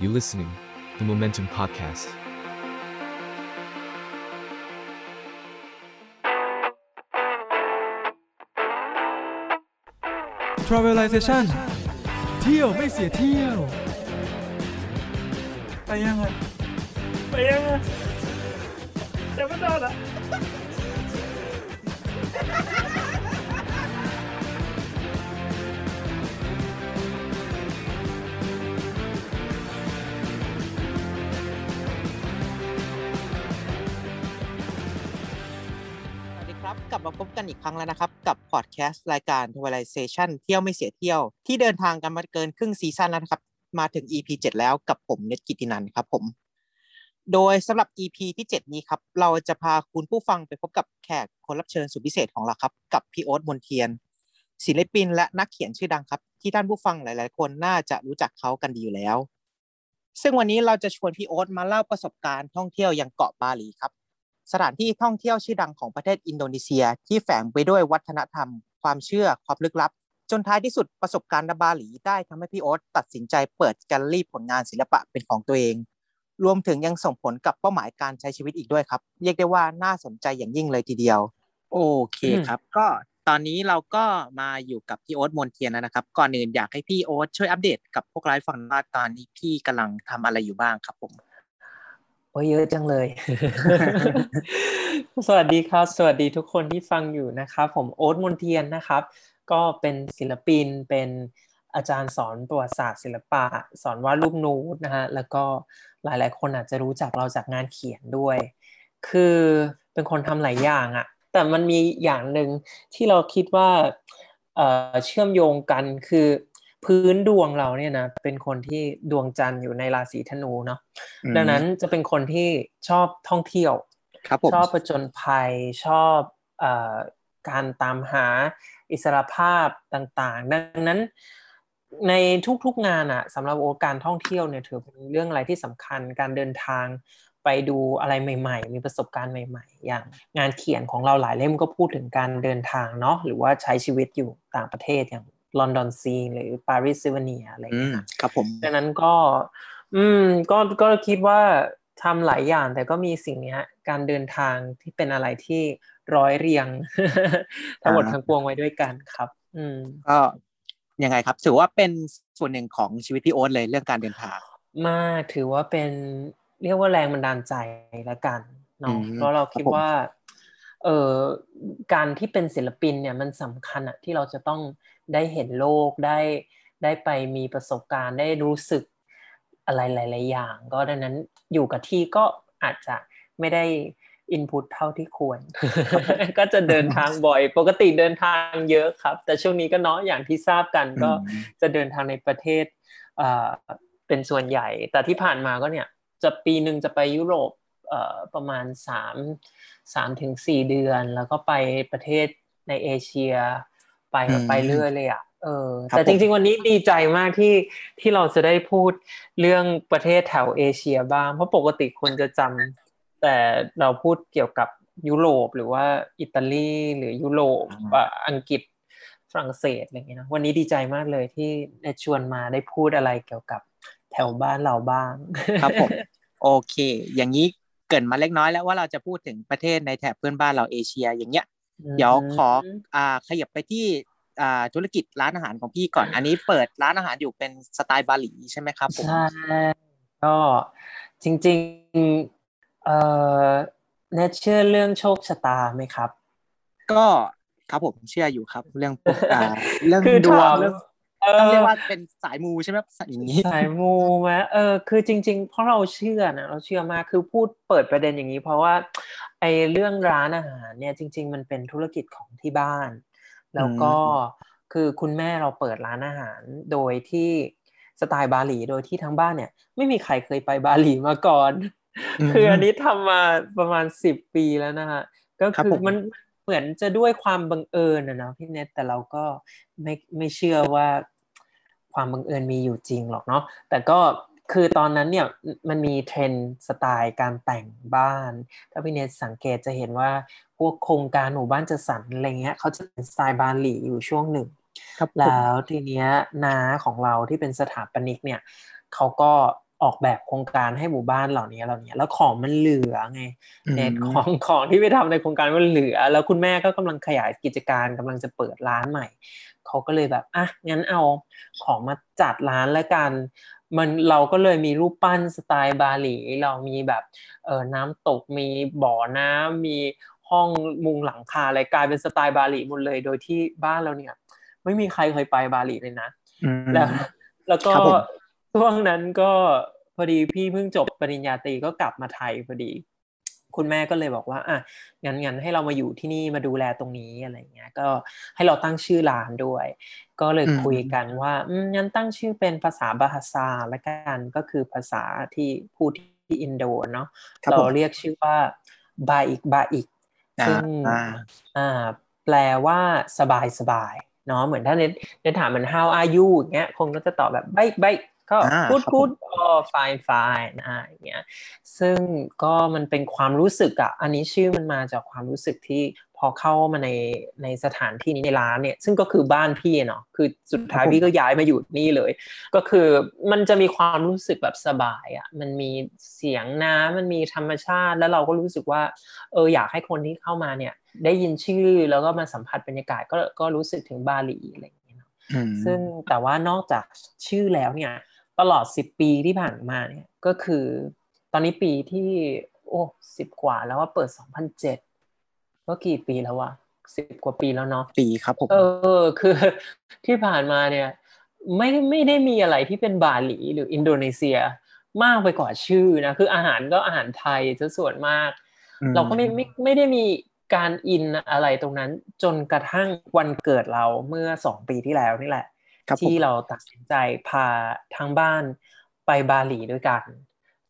You listening, the Momentum Podcast. Travelization เที่ยวไม่เสียเที่ยว ไปยังไงไปยังไงจะไม่ได้ละ ครับกลับมาพบกันอีกครั้งแล้วนะครับ กับพอดแคสต์รายการ Twilightation เที่ยวไม่เสียเที่ยว ที่เดินทางกันมาเกินครึ่งซีซั่นแล้วนะครับ มาถึง EP 7 แล้วกับผมเนตกิตินันครับผม โดยสำหรับ EP ที่ 7 นี้ครับ เราจะพาคุณผู้ฟังไปพบกับแขกคนรับเชิญสุดพิเศษของเราครับ กับพี่โอ๊ตมนเทียน ศิลปินและนักเขียนชื่อดังครับ ที่ท่านผู้ฟังหลาย ๆ คนน่าจะรู้จักเขากันดีอยู่แล้ว ซึ่งวันนี้เราจะชวนพี่โอ๊ตมาเล่าประสบการณ์ท่องเที่ยวยังเกาะบาหลีครับ สถานที่ท่องเที่ยวชื่อดังของประเทศอินโดนีเซีย ที่แฝงไปด้วยวัฒนธรรม ความเชื่อความลึกลับ จนท้ายที่สุดประสบการณ์ในบาหลีได้ทำให้พี่โอ๊ตตัดสินใจเปิดแกลเลอรี่ผลงานศิลปะเป็นของตัวเอง รวมถึงยังส่งผลกับเป้าหมายการใช้ชีวิตอีกด้วยครับ เรียกได้ว่าน่าสนใจอย่างยิ่งเลยทีเดียว โอเคครับ ก็ตอนนี้เราก็มาอยู่กับพี่โอ๊ตมนเทียนแล้วนะครับ ก่อนอื่นอยากให้พี่โอ๊ตช่วยอัปเดตกับพวกเราให้ฟังว่าตอนนี้พี่กำลังทำอะไรอยู่บ้างครับผม โอ้ยเยอะจังเลย สวัสดีครับ สวัสดีทุกคนที่ฟังอยู่นะครับ ผมโอ๊ตมนเทียนนะครับ ก็เป็นศิลปิน เป็นอาจารย์สอนประวัติศาสตร์ศิลปะ สอนวาดรูปนูดนะฮะ แล้วก็หลายๆ คนอาจจะรู้จักเราจากงานเขียนด้วย คือเป็นคนทำหลายอย่างอะแต่มันมีอย่างหนึ่งที่เราคิดว่าเเชื่อมโยงกันคือ พื้นดวงเราเนี่ยนะเป็นคนที่ดวงจันทร์อยู่ในราศีธนูเนาะอืมดังนั้นจะเป็นคนที่ชอบท่องเที่ยวครับผมชอบผจญภัยชอบเอ่อการตามหาอิสรภาพต่างๆ ดังนั้นในทุกๆงานอะสำหรับโอการท่องเที่ยวเนี่ยถือเป็นเรื่องอะไรที่สำคัญการเดินทางไปดูอะไรใหม่ ๆ มีประสบการณ์ใหม่ ๆ อย่างงานเขียนของเราหลายเล่มก็พูดถึงการเดินทางเนาะหรือว่าใช้ชีวิตอยู่ต่างประเทศอย่าง ลอนดอนซีนหรือปารีสซิวเนียอะไรอย่างอืเงี้มยครับผมดังนั้นก็ อืม ก็ก็คิดว่าทำหลายอย่างแต่ก็มีสิ่งเนี้ย การเดินทางที่เป็นอะไรที่ร้อยเรียง ทั้งหมดทั้งปวงไว้ด้วยกันครับ อืมก็ยังไงครับ ถือว่าเป็นส่วนหนึ่งของชีวิตพี่โอ๊ตเลยเรื่องการเดินทางมากถือว่าเป็นเรียกว่าแรงบันดาลใจละกันอืเนาะมเพราะเราครับคิดผมว่าเอ่อการที่เป็นศิลปินเนี่ยมันสำคัญอะที่เราจะต้อง ได้เห็นโลกได้ได้ไปมีประสบการณ์ได้รู้สึกอะไรหลาย ๆ อย่าง ก็ดังนั้นอยู่กับที่ก็อาจจะไม่ได้อินพุตเท่าที่ควร ก็จะเดินทางบ่อย ปกติเดินทางเยอะครับ แต่ช่วงนี้ก็เนาะอย่างที่ทราบกันก็อืมจะเดินทางในประเทศเอ่อเป็นส่วนใหญ่ แต่ที่ผ่านมาก็เนี่ยจะปีหนึ่งจะไปยุโรปเอ่อประมาณสามสามถึงสี่เดือน แล้วก็ไปประเทศในเอเชีย ไปอืมไปเรื่อยเลยอะเออครับแต่จริงผมๆวันนี้ดีใจมากที่ที่เราจะได้พูดเรื่องประเทศแถวเอเชียบ้าง เพราะปกติคนจะจำแต่เราพูดเกี่ยวกับยุโรปหรือว่าอิตาลีหรือยุโรปอะอังกฤษฝรั่งเศสอะไรอย่างเงี้ยนะวันนี้ดีใจมากเลยที่ได้ชวนมาได้พูดอะไรเกี่ยวกับแถวบ้านเราบ้าง ครับผมโอเค อย่างนี้เกรินมาเล็กน้อยแล้วว่าเราจะพูดถึงประเทศในแถบเพื่อนบ้านเราเอเชีย อย่างเงี้ย เดี๋ยวขออ่าขยับไปที่อ่าธุรกิจร้านอาหารของพี่ก่อน อันนี้เปิดร้านอาหารอยู่เป็นสไตล์บาหลีใช่ไหมครับผมใช่ก็จริงๆเอ่อเนทเชื่อเรื่องโชคชะตาไหมครับ ก็ครับผมเชื่ออยู่ครับ เรื่องพวกอ่าเรื่องคือดวง ถามเรื่องเอต้องเรียกอว่าเป็นสายมูใช่ไหมอย่างนี้สายมูไหมเออคือจริง ๆ เพราะเราเชื่อนะเราเชื่อมากคือพูดเปิดประเด็นอย่างนี้ เพราะว่าไอ้เรื่องร้านอาหารเนี่ยจริง ๆ มันเป็นธุรกิจของที่บ้าน แล้วก็คือคุณแม่เราเปิดร้านอาหารโดยที่สไตล์บาหลีโดยที่ทั้งบ้านเนี่ย ไม่มีใครเคยไปบาหลีมาก่อนอืมคืออันนี้ทำมาประมาณสิบปีแล้วนะฮะก็ครับคือผมมันเห มือนจะด้วยความบังเอิญนะเนาะพี่เนทแต่เราก็ไม่ไม่เชื่อว่าความบังเอิญมีอยู่จริงหรอกเนาะแต่ก็คือตอนนั้นเนี่ยมันมีเทรนด์สไตล์การแต่งบ้าน ถ้าพี่เนทสังเกตจะเห็นว่าพวกโครงการหมู่บ้านจัดสรรอะไรเงี้ยเขาจะเป็นสไตล์บาหลีอยู่ช่วงหนึ่งครับผมแล้วทีเนี้ยน้าของเราที่เป็นสถาปนิกเนี่ยเขาก็ ออกแบบโครงการให้หมู่บ้านเหล่านี้เหล่านี้แล้วของมันเหลือไงอืมเน็ตของของที่ไปทำในโครงการมันเหลือ แล้วคุณแม่ก็กำลังขยายกิจการกำลังจะเปิดร้านใหม่เขาก็เลยแบบอะงั้นเอาของมาจัดร้านแล้วกันมันเราก็เลยมีรูปปั้นสไตล์บาหลี เรามีแบบเออน้ำตกมีบ่อน้ำมีห้องมุงหลังคาอะไรกลายเป็นสไตล์บาหลีหมดเลย โดยที่บ้านเราเนี่ย ไม่มีใครเคยไปบาหลีเลยนะอืมแล้วแล้วก็ครับผม ช่วงนั้นก็พอดีพี่เพิ่งจบปริญญาตรีก็กลับมาไทยพอดี คุณแม่ก็เลยบอกว่าอะงั้นงั้นให้เรามาอยู่ที่นี่มาดูแลตรงนี้อะไรเงี้ย ก็ให้เราตั้งชื่อร้านด้วย ก็เลยอืมคุยกันว่าอืมงั้นตั้งชื่อเป็นภาษาบาฮาซาละกันก็คือภาษาที่พูดที่อินโดเนาะครับเราผมเรียกชื่อว่าบาอิกบาอิกอ่าซึ่งอ่าอ่าแปลว่าสบายสบายเนาะเหมือนถ้าเน็ตเน็ตถามมัน how are you อย่างเงี้ยคงก็จะตอบแบบบายบาย ก็อ่า good ครับผม good อ๋อ fine fine อ่าอย่างเงี้ยซึ่งก็มันเป็นความรู้สึกอะอันนี้ชื่อมันมาจากความรู้สึกที่พอเข้ามาในในสถานที่นี้ในร้านเนี่ย ซึ่งก็คือบ้านพี่เนาะคือสุดท้ายครับผมพี่ก็ย้ายมาอยู่นี่เลย ก็คือมันจะมีความรู้สึกแบบสบายอะมันมีเสียงน้ำมันมีธรรมชาติ แล้วเราก็รู้สึกว่าเอออยากให้คนที่เข้ามาเนี่ย ได้ยินชื่อแล้วก็มาสัมผัสบรรยากาศก็ก็รู้สึกถึงบาหลีอะไรอย่างเงี้ยเนาะอืมซึ่งแต่ว่านอกจากชื่อแล้วเนี่ย ตลอดสิบปีที่ผ่านมาเนี่ยก็คือ ตอนนี้ปีที่โอ้สิบกว่าแล้วว่าเปิดสองพันเจ็ดก็กี่ปีแล้ววะสิบกว่าปีแล้วเนาะปีครับผมเออคือที่ผ่านมาเนี่ยไม่ไม่ได้มีอะไรที่เป็นบาหลีหรืออินโดนีเซียมากไปกว่าชื่อนะคืออาหารก็อาหารไทยซะส่วนมากมเราก็ไม่ไม่ไม่ได้มีการอินอะไรตรงนั้น จนกระทั่งวันเกิดเราเมื่อสองปีที่แล้วนี่แหละครับผม ที่เราตัดสินใจพาทั้งบ้านไปบาหลีด้วยกัน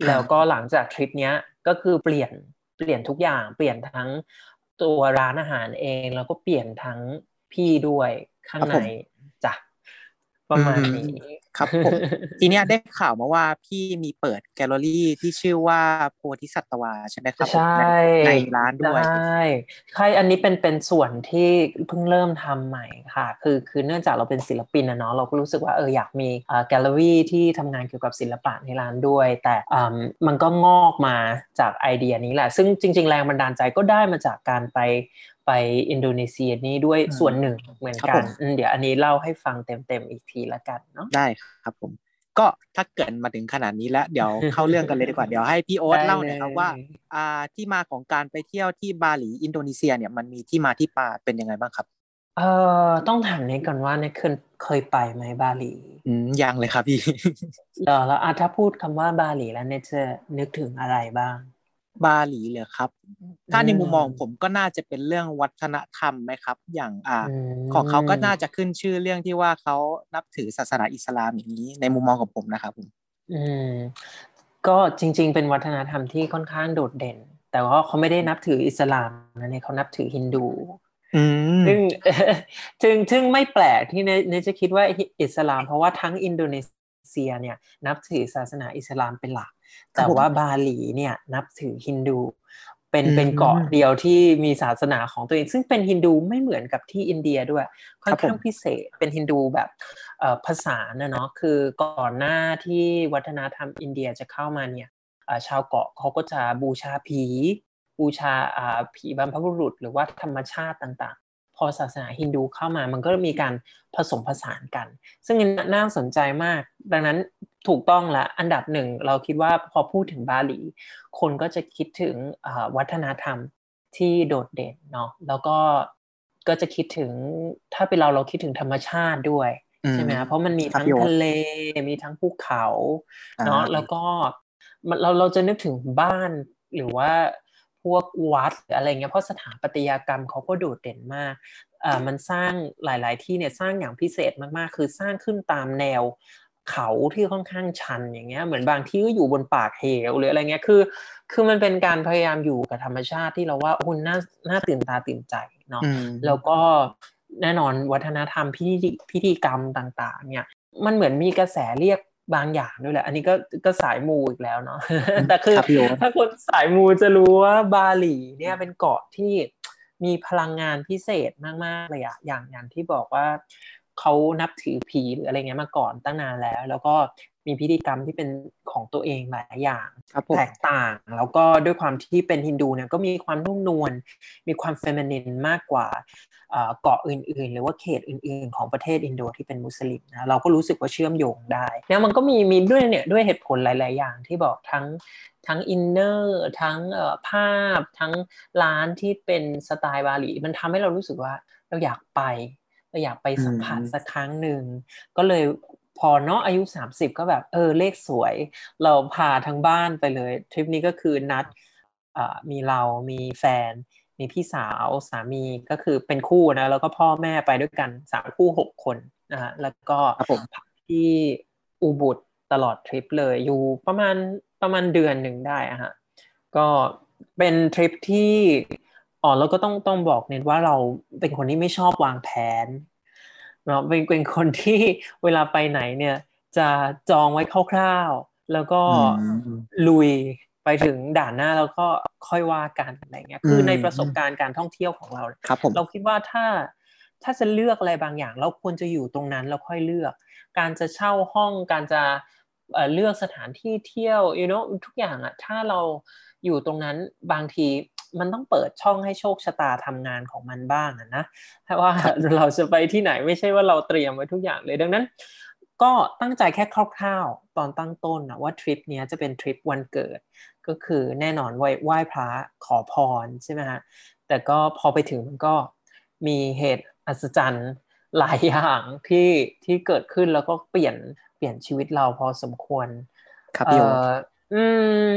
แล้วก็หลังจากทริปเนี้ยก็คือเปลี่ยนเปลี่ยนทุกอย่างเปลี่ยนทั้งตัวร้านอาหารเอง แล้วก็เปลี่ยนทั้งพี่ด้วยข้างในจ้ะประมาณนี้ ครับผมทีเนี้ยได้ข่าวมาว่าพี่มีเปิดแกลเลอรี่ที่ชื่อว่าโพธิสัตวาใช่ไหมครับผมใช่ในในร้านด้วยใช่ใช่อันนี้เป็นเป็นส่วนที่เพิ่งเริ่มทำใหม่ค่ะ คือคือเนื่องจากเราเป็นศิลปินนะเนาะเราก็รู้สึกว่าเอออยากมีอ่าแกลเลอรี่ที่ทำงานเกี่ยวกับศิลปะในร้านด้วย แต่อ่ามันก็งอกมาจากไอเดียนี้แหละ ซึ่งจริง ๆ แรงบันดาลใจก็ได้มาจากการไปไปอินโดนีเซียนี้ด้วยอืมส่วนหนึ่งเหมือนครักับนผมอืมเดี๋ยวอันนี้เล่าให้ฟังเต็มๆอีกทีละกันเนาะได้ครับผม ก็ถ้าเกิดมาถึงขนาดนี้แล้ว เดี๋ยวเข้าเรื่องกันเลยดีกว่าเดี๋ยวให้พี่โอ๊ตได้เล่าหน่อยครับเลยว่าอ่าที่มาของการไปเที่ยวที่บาหลีอินโดนีเซียเนี่ยมันมีที่มาที่ไปเป็นยังไงบ้างครับเอ่อต้องถามเนทก่อนว่าเนทเคยเคยไปไหมบาหลีอืมยังเลยครับพี่เออแล้วอะถ้าพูดคำว่าบาหลีแล้วเนทจะนึกถึงอะไรบ้าง บาหลีเลยครับ ถ้าในมุมมองผมก็น่าจะเป็นเรื่องวัฒนธรรมไหมครับ อย่างอ่ามของเขาก็น่าจะขึ้นชื่อเรื่องที่ว่าเขานับถือศาสนาอิสลามอย่างนี้ ในมุมมองของผมนะครับผมอืมก็จริง ๆ เป็นวัฒนธรรมที่ค่อนข้างโดดเด่น แต่ว่าเขาไม่ได้นับถืออิสลามนะเนี่ยเขานับถือฮินดูอืมซึ่งซึ่งซึ่งไม่แปลกที่เนเนจะคิดว่าอิสลาม เพราะว่าทั้งอินโดนีเซียเนี่ยนับถือศาสนาอิสลามเป็นหลัก แต่ว่าบาหลีเนี่ยนับถือฮินดูเป็นเป็นเกาะเดียวที่มีศาสนาของตัวเอง ซึ่งเป็นฮินดูไม่เหมือนกับที่อินเดียด้วย ค่อนข้างพิเศษเป็นฮินดูแบบเอ่อภาษานะเนาะคือก่อนหน้าที่วัฒนธรรมอินเดียจะเข้ามาเนี่ยอ่าชาวเกาะเขาก็จะบูชาผี บูชาอ่าผีบรรพบุรุษ หรือว่าธรรมชาติต่างๆ พอศาสนาฮินดูเข้ามามันก็มีการผสมผสานกัน ซึ่งน่าสนใจมาก ดังนั้น ถูกต้องละอันดับหนึ่งเราคิดว่าพอพูดถึงบาหลี คนก็จะคิดถึงอ่าวัฒนธรรมที่โดดเด่นเนาะแล้วก็ก็จะคิดถึงถ้าเป็นเราเราคิดถึงธรรมชาติด้วยใช่ไหมครับเพราะมันมีครับทั้งพี่โอ๊ตทะเลมีทั้งภูเขาอ่าเนาะแล้วก็มันเราเราจะนึกถึงบ้านหรือว่าพวกวัดหรืออะไรเงี้ยเพราะสถาปัตยกรรมเขาก็โดดเด่นมากอ่ามันสร้างหลาย ๆ ที่เนี่ยสร้างอย่างพิเศษมากๆ คือสร้างขึ้นตามแนว เขาที่ค่อนข้างชันอย่างเงี้ยเหมือนบางที่ก็อยู่บนปากเหวหรืออะไรเงี้ยคือ คือมันเป็นการพยายามอยู่กับธรรมชาติที่เราว่าโอ้น่าน่าตื่นตาตื่นใจเนาะอืมแล้วก็แน่นอนวัฒนธรรมพิธีพิธีกรรมต่าง ๆ เนี่ย มันเหมือนมีกระแสเรียกบางอย่างด้วยแหละ อันนี้ก็ก็สายมูอีกแล้วเนาะแต่คือครับพี่โอ๊ตถ้าคนสายมูจะรู้ว่าบาหลีเนี่ยเป็นเกาะที่มีพลังงานพิเศษมากๆเลยอะอย่างอย่างที่บอกว่า เขานับถือผีหรืออะไรเงี้ยมาก่อนตั้งนานแล้ว แล้วก็มีพิธีกรรมที่เป็นของตัวเองหลายอย่างครับผมแตกต่าง แล้วก็ด้วยความที่เป็นฮินดูเนี่ยก็มีความนุ่มนวลมีความเฟมินินมากกว่าเอ่อเกาะอื่น ๆ หรือว่าเขตอื่น ๆ ของประเทศอินโดที่เป็นมุสลิมนะเราก็รู้สึกว่าเชื่อมโยงได้ แล้วมันก็มีมีด้วยเนี่ยด้วยเหตุผลหลาย ๆ อย่างที่บอกทั้งทั้ง inner ทั้งเอ่อภาพทั้งร้านที่เป็นสไตล์บาหลีมันทำให้เรารู้สึกว่าเราอยากไปเรา อยากไปสัมผัสอืมสักครั้งหนึ่ง ก็เลยพอเนาะอายุ 30 ก็แบบเออเลขสวย เราพาทั้งบ้านไปเลย ทริปนี้ก็คือนัดอ่ามีเรามีแฟน มีพี่สาวสามีก็คือเป็นคู่นะ แล้วก็พ่อแม่ไปด้วยกันสามคู่หกคนนะฮะแล้วก็ครับผมพักที่อูบุตตลอดทริปเลยอยู่ประมาณประมาณเดือนหนึ่งได้อะฮะก็เป็นทริปที่ อ๋อแล้วก็ต้องต้องบอกเน้นว่าเราเป็นคนที่ไม่ชอบวางแผนเนาะเป็นเป็นคนที่เวลาไปไหนเนี่ย จะจองไว้คร่าวๆ แล้วก็อืมลุยไปถึงด่านหน้าแล้วก็ค่อยว่ากันอะไรเงี้ย คืออืมในประสบการณ์การท่องเที่ยวของเราครับผมเราคิดว่าถ้าถ้าจะเลือกอะไรบางอย่าง เราควรจะอยู่ตรงนั้นแล้วค่อยเลือก การจะเช่าห้องการจะเอ่อเลือกสถานที่เที่ยว you know ทุกอย่างอะถ้าเราอยู่ตรงนั้นบางที มันต้องเปิดช่องให้โชคชะตาทำงานของมันบ้างอะนะถ้าว่าเราจะไปที่ไหนไม่ใช่ว่าเราเตรียมไว้ทุกอย่างเลยดังนั้น ก็ตั้งใจแค่คร่าวๆ ตอนตั้งต้นนะว่าทริปเนี้ยจะเป็นทริปวันเกิด ก็คือแน่นอนไหว้ไหว้พระขอพรใช่ไหมฮะแต่ก็พอไปถึงมันก็มีเหตุอัศจรรย์หลายอย่างที่ที่เกิดขึ้นแล้วก็เปลี่ยนเปลี่ยนชีวิตเราพอสมควร ครับพี่โอเอ่ออืม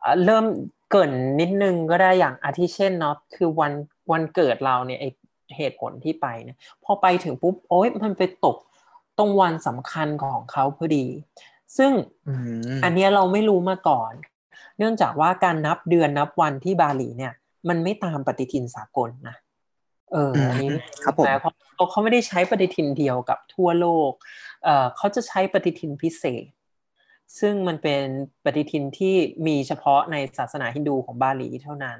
เอ่อเริ่ม เกรินนิดนึงก็ได้อย่างอาทิเช่นเนาะคือวันวันเกิดเราเนี่ยไอเหตุผลที่ไปเนี่ยพอไปถึงปุ๊บโอ๊ยมันไปตกตรงวันสำคัญของเขาพอดี ซึ่งอืมอันเนี้ยเราไม่รู้มาก่อน เนื่องจากว่าการนับเดือนนับวันที่บาหลีเนี่ย มันไม่ตามปฏิทินสากลนะเอออันนี้ครับผมแต่เขาเขาเขาไม่ได้ใช้ปฏิทินเดียวกับทั่วโลกเอ่อเขาจะใช้ปฏิทินพิเศษ ซึ่งมันเป็นปฏิทินที่มีเฉพาะในศาสนาฮินดูของบาหลีเท่านั้น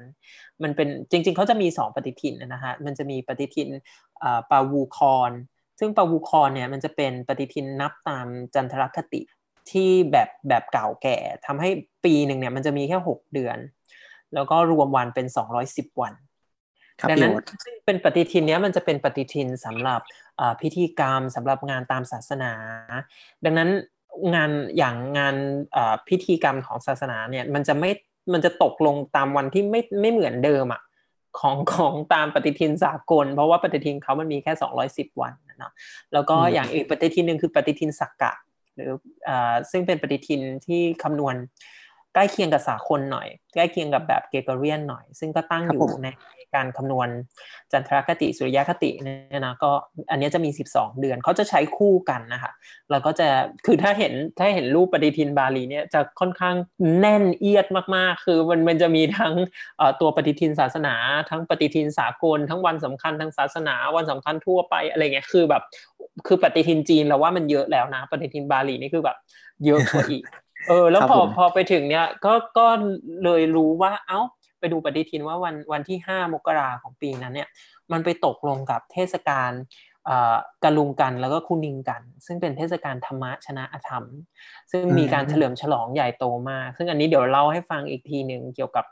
มันเป็นจริงๆ เขาจะมีสองปฏิทินนะฮะ มันจะมีปฏิทินเอ่อปาวูคอนซึ่งปาวูคอนเนี่ยมันจะเป็นปฏิทินนับตามจันทรคติที่แบบแบบเก่าแก่ทำให้ปีหนึ่งเนี่ยมันจะมีแค่หกเดือน แล้วก็รวมวันเป็นสองร้อยสิบวันครับดังพี่นั้นโอ๊ตซึ่งเป็นปฏิทินเนี้ยมันจะเป็นปฏิทินสำหรับเอ่อพิธีกรรมสำหรับงานตามศาสนา ดังนั้น งานอย่างงานเอ่อพิธีกรรมของศาสนาเนี่ยมันจะไม่มันจะตกลงตามวันที่ไม่ไม่เหมือนเดิมอะของของตามปฏิทินสากล เพราะว่าปฏิทินเขามันมีแค่ 210 วันนะเนาะแล้วก็อย่างอีกปฏิทินหนึ่งคือปฏิทินสักกะ หรือเอ่อซึ่งเป็นปฏิทินที่คำนวณ ใกล้เคียงกับสากลหน่อย ใกล้เคียงกับแบบเกเกเรียนหน่อย ซึ่งก็ตั้งครับอยู่ผมในการคำนวณจันทรคติสุริยคติเนี่ยนะก็อันเนี้ยจะมี 12 เดือนเขาจะใช้คู่กันนะคะแล้วก็จะคือถ้าเห็นถ้าเห็นรูปปฏิทินบาลีเนี่ยจะค่อนข้างแน่นเอียดมากๆ คือมันมันจะมีทั้งเอ่อตัวปฏิทินศาสนา ทั้งปฏิทินสากล ทั้งวันสำคัญทางศาสนา วันสำคัญทั่วไปอะไรเงี้ยคือแบบคือปฏิทินจีนเราว่ามันเยอะแล้วนะ ปฏิทินบาหลีนี่คือแบบเยอะกว่าอีก เออ แล้วครับพอผมพอไปถึงเนี่ยก็ก็เลยรู้ว่าเอ้าไปดูปฏิทินว่าวันวันที่ห้ามกราของปีนั้นเนี่ย มันไปตกลงกับเทศกาลเอ่อกะลุงกันแล้วก็คุนิงกัน ซึ่งเป็นเทศกาลธรรมะชนะอธรรม ซึ่งมีการอืมเฉลิมฉลองใหญ่โตมาก ซึ่งอันนี้เดี๋ยวเล่าให้ฟังอีกทีหนึ่งเกี่ยวกับ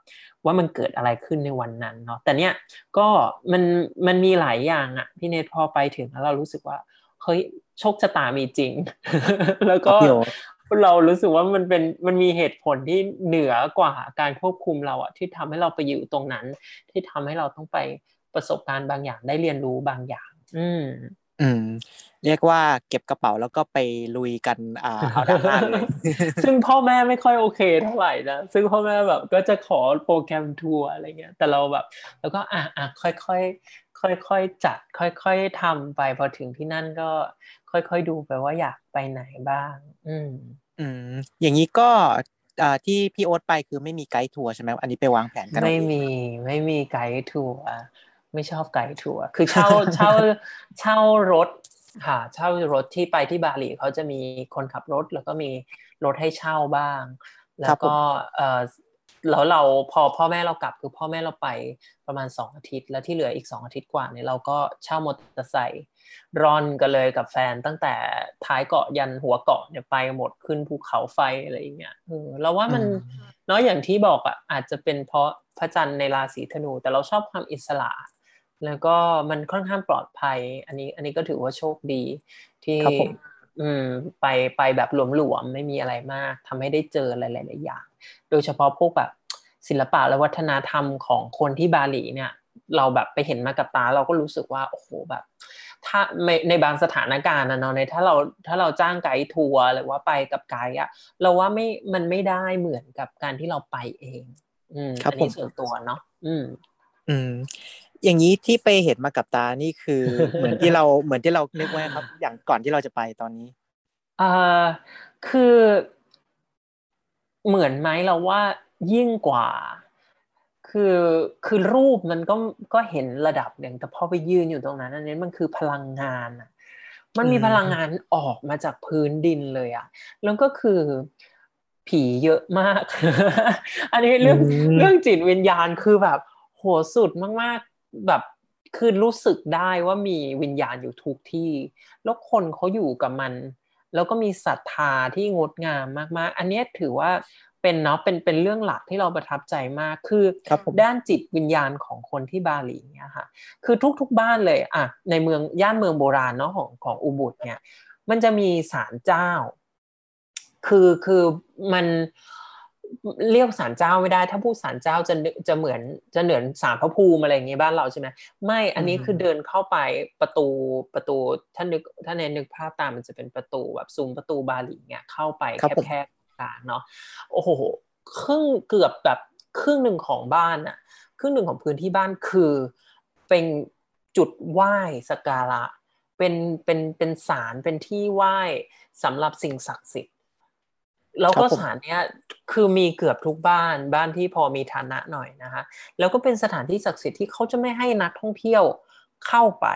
ว่ามันเกิดอะไรขึ้นในวันนั้นเนาะแต่เนี่ยก็มันมันมีหลายอย่างอะพี่เนทพอไปถึงแล้วเรารู้สึกว่าเฮ้ยโชคชะตามีจริง แล้วครัก็บพี่โอ๊ต เรารู้สึกว่ามันเป็นมันมีเหตุผลที่เหนือกว่าการควบคุมเราอะที่ทำให้เราไปอยู่ตรงนั้น ที่ทำให้เราต้องไปประสบการณ์บางอย่างได้เรียนรู้บางอย่าง อืม อืม เรียกว่าเก็บกระเป๋าแล้วก็ไปลุยกันอ่าเอาด้านหน้าเลยซึ่งพ่อแม่ไม่ค่อยโอเคเท่าไหร่นะซึ่งพ่อแม่แบบก็จะขอโปรแกรมทัวร์อะไรเงี้ย แต่เราแบบ แล้วก็อะอะค่อยค่อยค่อยค่อยๆจัด ค่อยๆทำไปพอถึงที่นั่นก็ค่อยๆดูไปว่าอยากไปไหนบ้าง อืม อืมอย่างนี้ก็อ่าที่พี่โอ๊ตไปคือไม่มีไกด์ทัวร์ใช่ไหมอันนี้ไปวางแผนกันเอาไม่เองมีไม่มีไกด์ทัวร์ไม่ชอบไกด์ทัวร์คือเช่าเช่าเช่ารถค่ะเช่ารถที่ไปที่บาหลีเขาจะมีคนขับรถแล้วก็มีรถให้เช่าบ้าง แล้วก็เอ่อ แล้วเราพอพ่อแม่เรากลับคือพ่อแม่เราไปประมาณสองอาทิตย์ แล้วที่เหลืออีกสองอาทิตย์กว่าเนี่ยเราก็เช่ามอเตอร์ไซค์ร่อนกันเลยกับแฟนตั้งแต่ท้ายเกาะยันหัวเกาะเนี่ยไปหมดขึ้นภูเขาไฟอะไรอย่างเงี้ยเออเราว่ามันเนาะอย่างที่บอกอะอาจจะเป็นเพราะพระจันทร์ในราศีธนู แต่เราชอบความอิสระ แล้วก็มันค่อนข้างปลอดภัย อันนี้อันนี้ก็ถือว่าโชคดีที่ครับผม อืมไปไปแบบหลวมๆไม่มีอะไรมากทำให้ได้เจอหลายๆอย่าง โดยเฉพาะพวกแบบศิลปะและวัฒนธรรมของคนที่บาหลีเนี่ย เราแบบไปเห็นมากับตาเราก็รู้สึกว่าโอ้โหแบบ ถ้าในในบางสถานการณ์นะเนาะในถ้าเราถ้าเราจ้างไกด์ทัวร์หรือว่าไปกับไกด์อะเราว่าไม่มันไม่ได้เหมือนกับการที่เราไปเอง อืมครับอันนี้ผมส่วนตัวเนาะอืม อืม อย่างนี้ที่ไปเห็นมากับตานี่คือเหมือนที่เราเหมือนที่เรานึกไว้ครับ อย่างก่อนที่เราจะไปตอนนี้เอ่อคือเหมือนไหมเราว่ายิ่งกว่า คือคือรูปมันก็ก็เห็นระดับหนึ่งแต่พอไปยืนอยู่ตรงนั้นอันนี้มันคือพลังงานอะมันมีอืมพลังงานออกมาจากพื้นดินเลยอะแล้วก็คือผีเยอะมาก อันนี้เรื่องเรื่องจิตวิญญาณคือแบบโหสุดมากๆ แบบคือรู้สึกได้ว่ามีวิญญาณอยู่ทุกที่ แล้วคนเขาอยู่กับมัน แล้วก็มีศรัทธาที่งดงามมากๆ อันนี้ถือว่าเป็นเนาะเป็นเป็นเรื่องหลักที่เราประทับใจมากคือคด้านจิตวิญญาณของคนที่บาหลีเนี่ยค่ะ คือทุกๆบ้านเลยอะในเมืองย่านเมืองโบราณเนาะของของอุบุตเนี่ย มันจะมีศาลเจ้า คือคือมัน เรียกศาลเจ้าไม่ได้ ถ้าพูดศาลเจ้าจะนึกจะเหมือนจะเหมือนศาลพระภูมิอะไรอย่างเงี้ยบ้านเราใช่ไหมไม่อันนี้อืมคือเดินเข้าไปประตูประตูถ้านึกถ้าในนึกภาพตามมันจะเป็นประตูแบบซุ้มประตูบาหลีเนี่ยเข้าไปครับผมแคบๆกลางเนาะโอ้โหครึ่งเกือบแบบครึ่งหนึ่งของบ้านอะครึ่งหนึ่งของพื้นที่บ้านคือเป็นจุดไหว้สักการะเป็นเป็นเป็นศาลเป็นที่ไหว้สำหรับสิ่งศักดิ์สิทธิ์ แล้วก็ครับผมศาลเนี้ยคือมีเกือบทุกบ้านบ้านที่พอมีฐานะหน่อยนะคะแล้วก็เป็นสถานที่ศักดิ์สิทธิ์ที่เขาจะไม่ให้นักท่องเที่ยวเข้าไป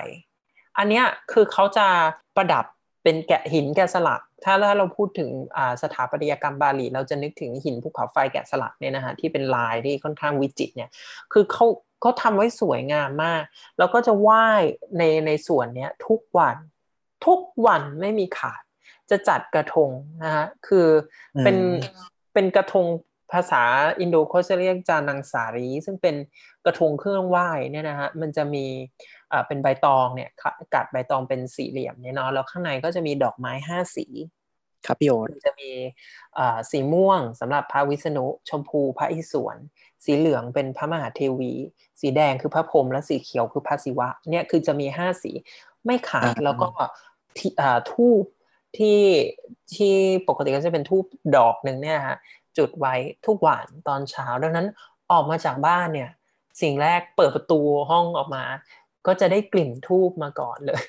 อันเนี้ยคือเขาจะประดับเป็นแกะหินแกะสลัก ถ้าถ้าเราพูดถึงอ่าสถาปัตยกรรมบาหลี เราจะนึกถึงหินภูเขาไฟแกะสลักเนี่ยนะฮะที่เป็นลายที่ค่อนข้างวิจิตรเนี่ยคือเขาเขาทำไว้สวยงามมาก แล้วก็จะไหว้ในในส่วนเนี้ยทุกวัน ทุกวันไม่มีขาด จะจัดกระทงนะฮะคือเป็นอืมเป็นกระทงภาษาอินโดเขาจะเรียกจานังสารี ซึ่งเป็นกระทงเครื่องไหว้เนี่ยนะฮะมันจะมีอ่าเป็นใบตองเนี่ยค่ะกัดใบตองเป็นสี่เหลี่ยมเนี่ยเนาะแล้วข้างในก็จะมีดอกไม้ห้าสีครับพี่โอ๊ตมันจะมีอ่าสีม่วงสำหรับพระวิษณุ ชมพูพระอิศวรสีเหลืองเป็นพระมหาเทวี สีแดงคือพระพรหมและสีเขียวคือพระศิวะเนี่ยคือจะมีห้าสีไม่ขาดแล้วก็ที่อ่าทูบ ที่ที่ปกติก็จะเป็นทูบดอกหนึ่งเนี่ยฮะจุดไว้ทุกวันตอนเช้า ดังนั้นออกมาจากบ้านเนี่ย สิ่งแรกเปิดประตูห้องออกมา ก็จะได้กลิ่นทูบมาก่อนเลย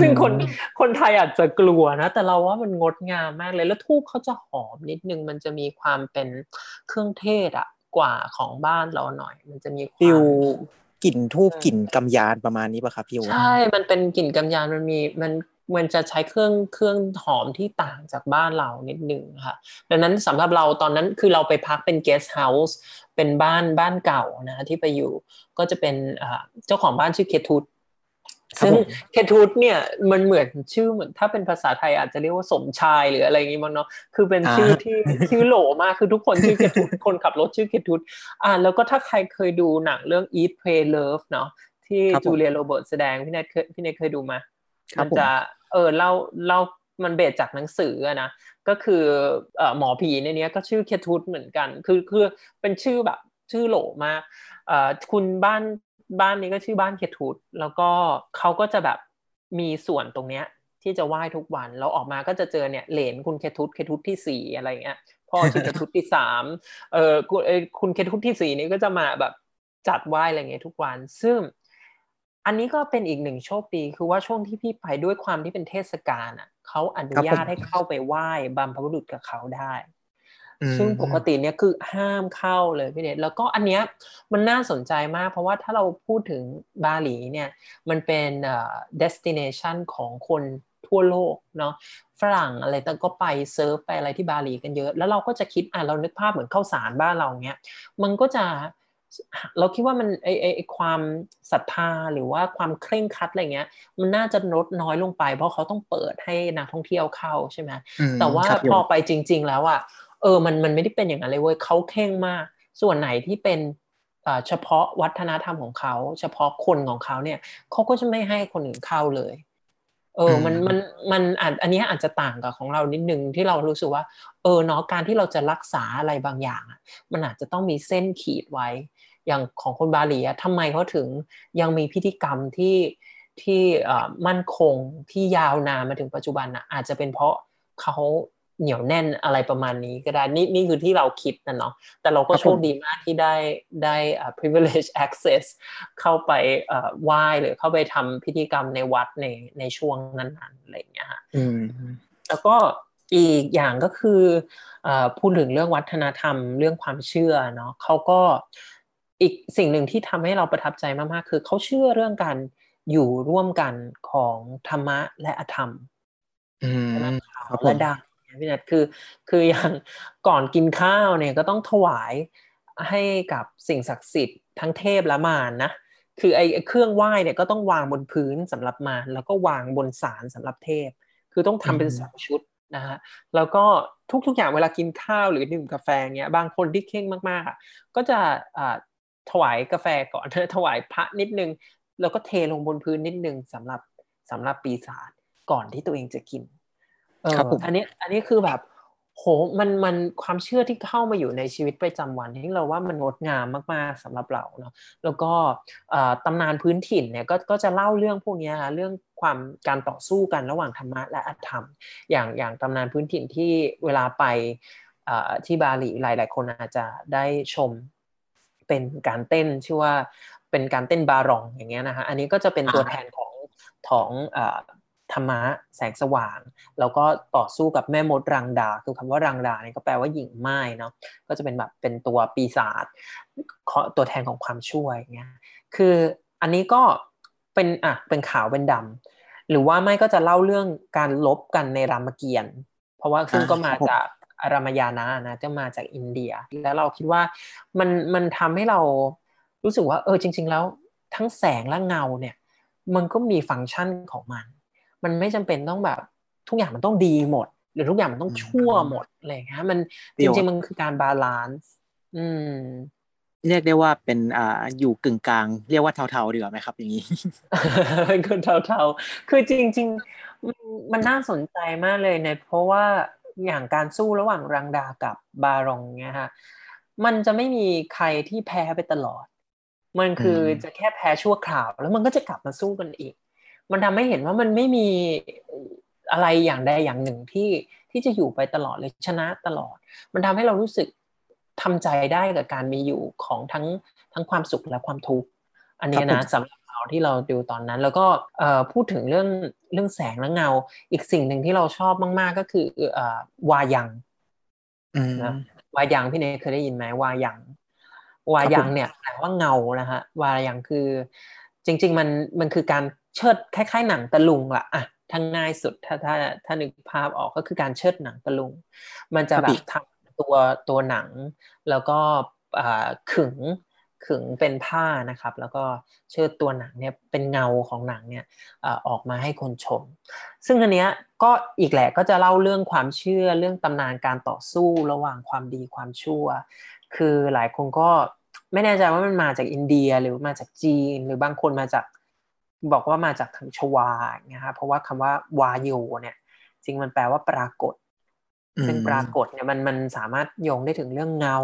ซึ่งคนคนไทยอาจจะกลัวนะ แต่เราว่ามันงดงามมากเลย แล้วทูบเขาจะหอมนิดนึง มันจะมีความเป็นเครื่องเทศอะกว่าของบ้านเราหน่อย มันจะมีควาฟิลมกลิ่นทูบอืมกลิ่นกำยานประมาณนี้ป่ะครับพี่โอ๊ตใช่ มันเป็นกลิ่นกำยานมันมีมัน มันจะใช้เครื่องเครื่องหอมที่ต่างจากบ้านเรานิดนึงค่ะ ดังนั้นสำหรับเราตอนนั้นคือเราไปพักเป็น guest house เป็นบ้านบ้านเก่านะที่ไปอยู่ก็จะเป็นอ่าเจ้าของบ้านชื่อเคทุตครับซึ่งผมเคทูตเนี่ยมันเหมือนชื่อเหมือนถ้าเป็นภาษาไทยอาจจะเรียกว่าสมชายหรืออะไรอย่างงี้มั้งเนาะคือเป็นชื่อที่ชื่อโหลมากคือทุกคนชื่อเคทูตคนขับรถชื่อเคทูตอ่าแล้วก็ถ้าใครเคยดูหนังเรื่อง Eat Pray Love เนาะที่ครับผมจูเลียโรเบิร์ตแสดงพี่เนทเคยพี่เนทเคยดูไหมครับ มันจะเออเล่าเล่ามัน based จากหนังสือนะก็คือเอหมอผีในนี้ก็ชื่อเคทูตเหมือนกัน คือคือเป็นชื่อแบบชื่อโหลมากเอคุณบ้านบ้านนี้ก็ชื่อบ้านเคทูตแล้วก็เขาก็จะแบบมีส่วนตรงเนี้ยที่จะไหว้ทุกวันแล้วออกมาก็จะเจอเนี่ยเหลนคุณเคทูตเคทูตที่สี่อะไรเงี้ยพ่อชื่อเคทูตที่สามเออคุณเออคุณเคทูตที่สี่นี้ก็จะมาแบบจัดไหว้อะไรเงี้ยทุกวัน ซึ่ง อันนี้ก็เป็นอีกหนึ่งโชคดีคือว่าช่วงที่พี่ไปด้วยความที่เป็นเทศกาลอะเขาอนุญาครับผมให้เข้าไปไหว้บัมพบุรุษกับเขาได้อืมซึ่งปกติเนี่ยคือห้ามเข้าเลยพี่เนทแล้วก็อันเนี้ยมันน่าสนใจมาก เพราะว่าถ้าเราพูดถึงบาหลีเนี่ยมันเป็นเอ่อ destination ของคนทั่วโลกเนาะฝรั่งอะไรแต่ก็ไปเซิร์ฟไปอะไรที่บาหลีกันเยอะ แล้วเราก็จะคิดอะเรานึกภาพเหมือนข้าวสารบ้านเราเนี้ยมันก็จะ เราคิดว่ามันไอไอไอความศรัทธาหรือว่าความเคร่งครัดอะไรเงี้ย มันน่าจะลดน้อยลงไป เพราะเขาต้องเปิดให้นักท่องเที่ยวเข้าใช่ไหมอืมแต่ว่าครับพอไปจริง ๆ แล้วอะเออมันมันไม่ได้เป็นอย่างนั้นเลยเว้ยเขาเข่งมาก ส่วนไหนที่เป็นเอ่อเฉพาะวัฒนธรรมของเขา เฉพาะคนของเขาเนี่ยเขาก็จะไม่ให้คนอื่นเข้าเลย เออมันมันมันอาจอันนี้อาจจะต่างกับของเรานิดนึงที่เรารู้สึกว่า เออเนาะการที่เราจะรักษาอะไรบางอย่างอะมันอาจจะต้องมีเส้นขีดไว้ อย่างของคนบาหลีอะทำไมเขาถึงยังมีพิธีกรรมที่ที่เอ่อมั่นคงที่ยาวนานมาถึงปัจจุบันอะอาจจะเป็นเพราะเขา เหนียวแน่นอะไรประมาณนี้ก็ได้นี่นี่คือที่เราคิดนะเนาะแต่เราก็ครับผมโชคดีมากที่ได้ได้อ่า privilege access เข้าไปเอ่อไหว้หรือเข้าไปทำพิธีกรรมในวัดในในช่วงนั้นๆอะไรอย่างเงี้ยฮะอืมแล้วก็อีกอย่างก็คือเอ่อพูดถึงเรื่องวัฒนธรรมเรื่องความเชื่อเนาะเขาก็อีกสิ่งหนึ่งที่ทำให้เราประทับใจมากๆคือเขาเชื่อเรื่องการอยู่ร่วมกันของธรรมะและอธรรมอืมใช่ไหมครับผมและดังเนี่ย พี่นัทคือคืออย่างก่อนกินข้าวเนี่ยก็ต้องถวายให้กับสิ่งศักดิ์สิทธิ์ทั้งเทพและมารนะคือไอ้เครื่องไหว้เนี่ยก็ต้องวางบนพื้นสำหรับมารแล้วก็วางบนศาลสำหรับเทพ คือต้องทำเป็นสองชุดนะฮะแล้วก็ทุกๆอย่างเวลากินข้าวหรือดื่มกาแฟเงี้ยบางคนที่เข่งมากๆอะก็จะถวายกาแฟก่อนถวายพระนิดนึง แล้วก็เทลงบนพื้นนิดนึงสำหรับสำหรับปีศาจก่อนที่ตัวเองจะกิน ครับผมอันนี้อันนี้คือแบบโหมันมันความเชื่อที่เข้ามาอยู่ในชีวิตประจำวันที่เราว่ามันงดงามมากๆสำหรับเราเนาะแล้วก็เอ่อตำนานพื้นถิ่นเนี่ยก็ก็จะเล่าเรื่องพวกเนี้ยฮะเรื่องความการต่อสู้กันระหว่างธรรมะและอธรรม อย่างอย่างตำนานพื้นถิ่นที่เวลาไปเอ่อที่บาหลีหลาย ๆ คนอาจจะได้ชมเป็นการเต้นชื่อว่าเป็นการเต้นบารองอย่างเงี้ยนะฮะอันนี้ก็จะเป็นตัวอ่าแทนของของเอ่อ ธรรมะแสงสว่าง แล้วก็ต่อสู้กับแม่มดรังดา คือคำว่ารังดาเนี่ยก็แปลว่าหญิงไม้เนาะก็จะเป็นแบบเป็นตัวปีศาจขอตัวแทนของความช่วยอย่างเงี้ยคืออันนี้ก็เป็นอะเป็นขาวเป็นดำหรือว่าไม่ก็จะเล่าเรื่องการรบกันในรามเกียรติ์เพราะว่าซึ่งก็มาครับผมจากอารามายานะนะจะมาจากอินเดีย แล้วเราคิดว่ามันมันทำให้เรารู้สึกว่าเออจริง ๆ แล้วทั้งแสงและเงาเนี่ย มันก็มีฟังก์ชันของมัน มันไม่จำเป็นต้องแบบ ทุกอย่างมันต้องดีหมด หรือทุกอย่างมันต้องชั่วหมดอะไรอย่างเงี้ยมัเดี๋ยวจริงๆมันคือการ balanceอืมเรียกได้ว่าเป็นอ่าอยู่กึ่งกลาง เรียกว่าเทาๆดีกว่าไหมครับ อย่างนี้เป็นคนเทาๆ คือจริง ๆ มันมันน่าสนใจมากเลยเนี่ยเพราะว่าอย่างการสู้ระหว่างรังดากับบารองเนี่ยฮะมันจะไม่มีใครที่แพ้ไปตลอด มันคืออมจะแค่แพ้ชั่วคราว แล้วมันก็จะกลับมาสู้กันอีก มันทำให้เห็นว่ามันไม่มีอะไรอย่างใดอย่างหนึ่งที่ที่จะอยู่ไปตลอดเลยชนะตลอด มันทำให้เรารู้สึกทำใจได้กับการมีอยู่ของทั้งทั้งความสุขและความทุกข์อันนี้ครับนะสำหรับเราที่เราดูตอนนั้น แล้วก็เอ่อพูดถึงเรื่องเรื่องแสงและเงา อีกสิ่งหนึ่งที่เราชอบมาก ๆ ก็คือเอ่อวายังอืมนะวายังพี่เนยเคยได้ยินไหมวายังวายังเนี่ยแปลว่าเงานะฮะวายังคือ จริง ๆ มันมันคือการ เชิดคล้ายๆ หนังตะลุงละอะทั้งง่ายสุดถ้าถ้าถ้านึกภาพออกก็คือการเชิดหนังตะลุง มันจะครับแบอีบกทำตัวตัวหนัง แล้วก็อ่าขึงขึงเป็นผ้านะครับ แล้วก็เชิดตัวหนังเนี่ยเป็นเงาของหนังเนี่ยอ่าออกมาให้คนชม ซึ่งอันเนี้ยก็อีกแหละก็จะเล่าเรื่องความเชื่อเรื่องตำนานการต่อสู้ระหว่างความดีความชั่ว คือหลายคนก็ไม่แน่ใจว่ามันมาจากอินเดียหรือมาจากจีน หรือบางคนมาจาก บอกว่ามาจากทางชวาอย่างเงี้ยครับเพราะว่าคำว่าวาโยเนี่ยจริงมันแปลว่าปรากฏ ซึ่งปรากฏเนี่ยมันมันสามารถโยงได้ถึงเรื่องเงา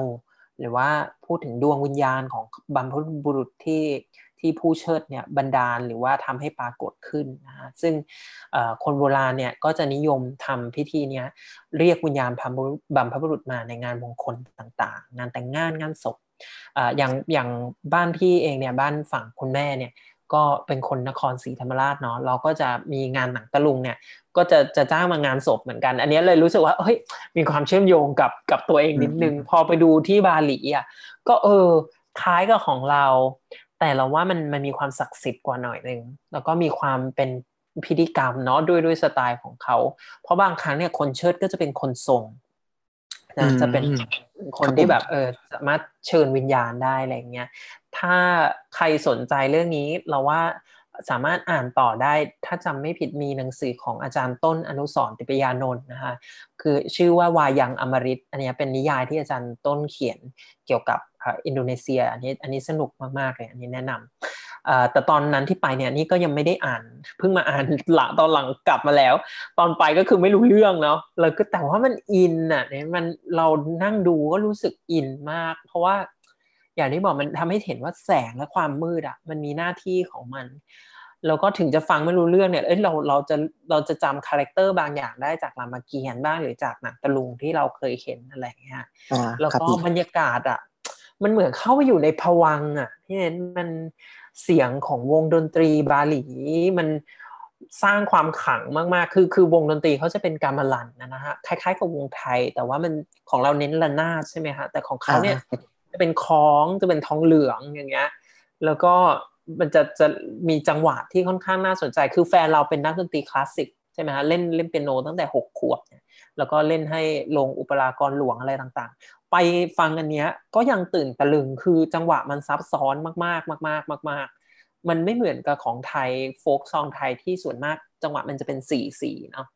หรือว่าพูดถึงดวงวิญญาณของบรรพบุรุษที่ที่ผู้เชิดเนี่ยบันดาลหรือว่าทำให้ปรากฏขึ้นนะฮะซึ่งเอ่อคนโบราณเนี่ยก็จะนิยมทำพิธีเนี้ยเรียกวิญญาณบัมพบุรุษมาในงานมงคลต่างๆ งานแต่งงานงานศพอ่าอย่างอย่างบ้านพี่เองเนี่ยบ้านฝั่งคุณแม่เนี่ย ก็เป็นคนนครศรีธรรมราชเนาะเราก็จะมีงานหนังตะลุงเนี่ย ก็จะจะจ้างมางานศพเหมือนกัน อันนี้เลยรู้สึกว่าเฮ้ยมีความเชื่อมโยงกับกับตัวเองนิดนึง พอไปดูที่บาหลีอะก็เออคล้ายกับของเรา แต่เราว่ามันมันมีความศักดิ์สิทธิ์กว่าหน่อยนึงแล้วก็มีความเป็นพิธีกรรมเนาะด้วยด้วยสไตล์ของเขา เพราะบางครั้งเนี่ยคนเชิดก็จะเป็นคนทรงนะจะเป็นคนที่แบบเออสามารถเชิญวิญญาณได้อะไรเงี้ย ถ้าใครสนใจเรื่องนี้เราว่าสามารถอ่านต่อได้ ถ้าจำไม่ผิดมีหนังสือของอาจารย์ต้นอนุสรติปยานนท์นะคะคือชื่อว่าวายังอมริตอันนี้เป็นนิยายที่อาจารย์ต้นเขียนเกี่ยวกับอินโดนีเซียอันนี้อันนี้สนุกมากๆเลยอันนี้แนะนำแต่ตอนนั้นที่ไปเนี่ยนี่ก็ยังไม่ได้อ่านเพิ่งมาอ่านหลังตอนหลังกลับมาแล้ว ตอนไปก็คือไม่รู้เรื่องเนาะแล้วก็แต่ว่ามันอินอะเนี่ยมันเรานั่งดูก็รู้สึกอินมาก เพราะว่า อย่างที่บอกมันทำให้เห็นว่าแสงและความมืดอะมันมีหน้าที่ของมัน แล้วก็ถึงจะฟังไม่รู้เรื่องเนี่ยเอ้ยเราเราจะเราจะจำ character บางอย่างได้จากรามเกียรติ์บ้างหรือจากหนังตะลุงที่เราเคยเห็นอะไรเงี้ยแล้วก็บรรยากาศอะมันเหมือนเข้าไปอยู่ในภวังค์อะที่เห็นมันเสียงของวงดนตรีบาหลีมันสร้างความขังมากๆ คือคือวงดนตรีเขาจะเป็นกามลันนะฮะ คล้ายๆ กับวงไทย แต่ว่ามันของเราเน้นระนาดใช่ไหมฮะ แต่ของเขาเนี่ย จะเป็นคล้องจะเป็นทองเหลืองอย่างเงี้ยแล้วก็มันจะจะมีจังหวะที่ค่อนข้างน่าสนใจ คือแฟนเราเป็นนักดนตรีคลาสสิกใช่ไหมฮะเล่นเล่นเปียโนตั้งแต่หกขวบเนี่ยแล้วก็เล่นให้ลงอุปรากรหลวงอะไรต่างๆ ไปฟังอันเนี้ยก็ยังตื่นตะลึงคือจังหวะมันซับซ้อนมากๆ มาก ๆ มาก ๆ มันไม่เหมือนกับของไทยโฟกซองไทยที่ส่วนมาก จังหวะมันจะเป็นสี่สี่เนาะ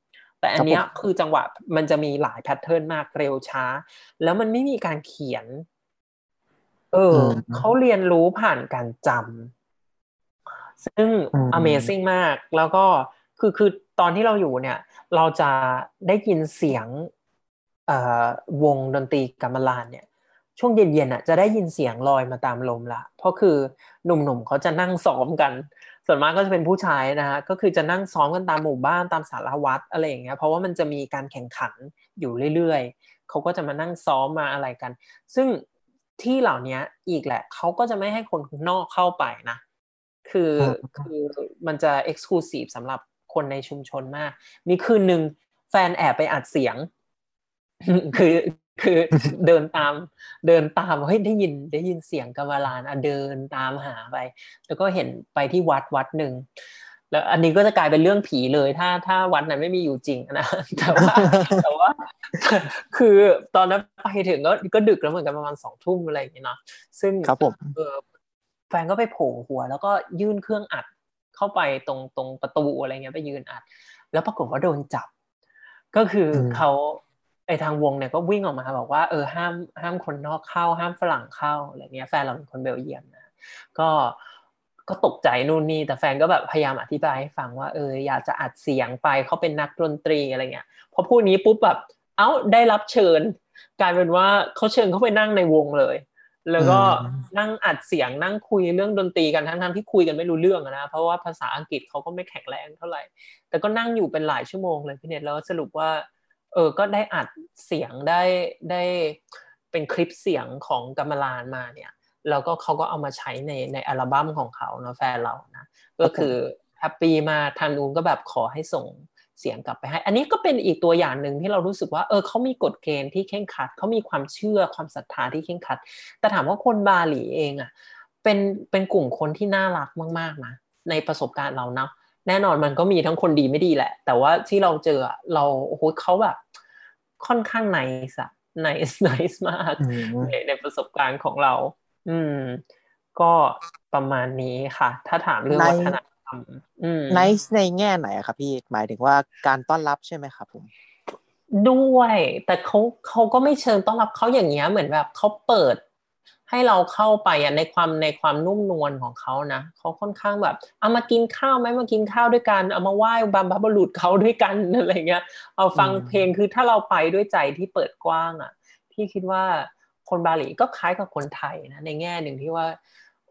แต่อันเนี้ยคือจังหวะมันจะมีหลายแพทเทิร์นมากเร็วช้า แล้วมันไม่มีการเขียน เออ เขาเรียนรู้ผ่านการจำซึ่ง Amazing มาก แล้วก็คือคือตอนที่เราอยู่เนี่ย เราจะได้ยินเสียงวงดนตรีกัมมลานเนี่ย ช่วงเย็นๆอะจะได้ยินเสียงลอยมาตามลมละเพราะคือหนุ่มๆเขาจะนั่งซ้อมกัน ส่วนมากก็จะเป็นผู้ชายนะฮะก็คือจะนั่งซ้อมกันตามหมู่บ้านตามสารวัตรอะไรอย่างเงี้ยเพราะว่ามันจะมีการแข่งขันอยู่เรื่อยๆเขาก็จะมานั่งซ้อมมาอะไรกัน ซึ่ง ที่เหล่านี้อีกแหละเขาก็จะไม่ให้คนนอกเข้าไปนะ คือคือมันจะเอ็กซ์คลูซีฟสำหรับคนในชุมชนมาก มีคืนหนึ่งแฟนแอบไปอัดเสียง คือคือเดินตามเดินตามเฮ้ยได้ยินได้ยินเสียงกำมลานอะเดินตามหาไป แล้วก็เห็นไปที่วัดวัดหนึ่ง แล้วอันนี้ก็จะกลายเป็นเรื่องผีเลย ถ้าถ้าวัดนั้นไม่มีอยู่จริงนะแต่ว่าแต่ว่า คือตอนนั้นไปถึงก็ก็ดึกแล้วเหมือนกันประมาณสองทุ่มอะไรอย่างเงี้ยเนาะซึ่งครับผมเออแฟนก็ไปโผล่หัว แล้วก็ยื่นเครื่องอัดเข้าไปตรงตรงประตูอะไรเงี้ยไปยืนอัด แล้วปรากฏว่าโดนจับ ก็คือเขาไอทางวงเนี่ยก็วิ่งออกมาบอกว่าเออห้ามห้ามคนนอกเข้า ห้ามฝรั่งเข้าอะไรเงี้ยแฟนเราเป็นคนเบลเยียมนะก็ ก็ตกใจนู่นนี่แต่แฟนก็แบบพยายามอธิบายให้ฟังว่าเอออยากจะอัดเสียงไปเขาเป็นนักดนตรีอะไรเงี้ยพอพูดนี้ปุ๊บแบบเอ้าได้รับเชิญ กลายเป็นว่าเขาเชิญเขาไปนั่งในวงเลย แล้วก็นั่งอัดเสียงนั่งคุยเรื่องดนตรีกันทั้งๆที่คุยกันไม่รู้เรื่องนะเพราะว่าภาษาอังกฤษเขาก็ไม่แข็งแรงเท่าไหร่ แต่ก็นั่งอยู่เป็นหลายชั่วโมงเลยพี่เนตแล้วสรุปว่าเออก็ได้อัดเสียงได้ได้เป็นคลิปเสียงของกัมมลานมาเนี่ย แล้วก็เขาก็เอามาใช้ในในอัลบั้มของเขาเนาะแฟนเรานะก็คือแฮปปี้มาทางนู้นก็แบบขอให้ส่งเสียงกลับไปให้ อันนี้ก็เป็นอีกตัวอย่างหนึ่งที่เรารู้สึกว่าเออเขามีกฎเกณฑ์ที่เข่งขัดเขามีความเชื่อความศรัทธาที่เข่งขัด แต่ถามว่าคนบาหลีเองอะเป็นเป็นกลุ่มคนที่น่ารักมากๆนะในประสบการณ์เราเนาะแน่นอนมันก็มีทั้งคนดีไม่ดีแหละ แต่ว่าที่เราเจอเราโอ้โหเขาแบบค่อนข้างไนส์อะไนส์ไนส์มากในในประสบการณ์ของเรา อืม ก็ประมาณนี้ค่ะ ถ้าถามเรื่องวัฒนธรรมไนส์ในแง่ไหนครับพี่หมายถึงว่าการต้อนรับใช่ไหมครับผมด้วยแต่เขาเขาก็ไม่เชิญต้อนรับเขาอย่างเงี้ยเหมือนแบบเขาเปิด ให้เราเข้าไปอะในความในความนุ่มนวลของเขานะเขาค่อนข้างแบบเอามากินข้าวไหมมากินข้าวด้วยกันเอามาไหว้บาบาบรุษเขาด้วยกันอะไรเงี้ย เอาฟังเพลงคือถ้าเราไปด้วยใจที่เปิดกว้างอะพี่คิดว่า คนบาหลีก็คล้ายกับคนไทยนะในแง่หนึ่งที่ว่า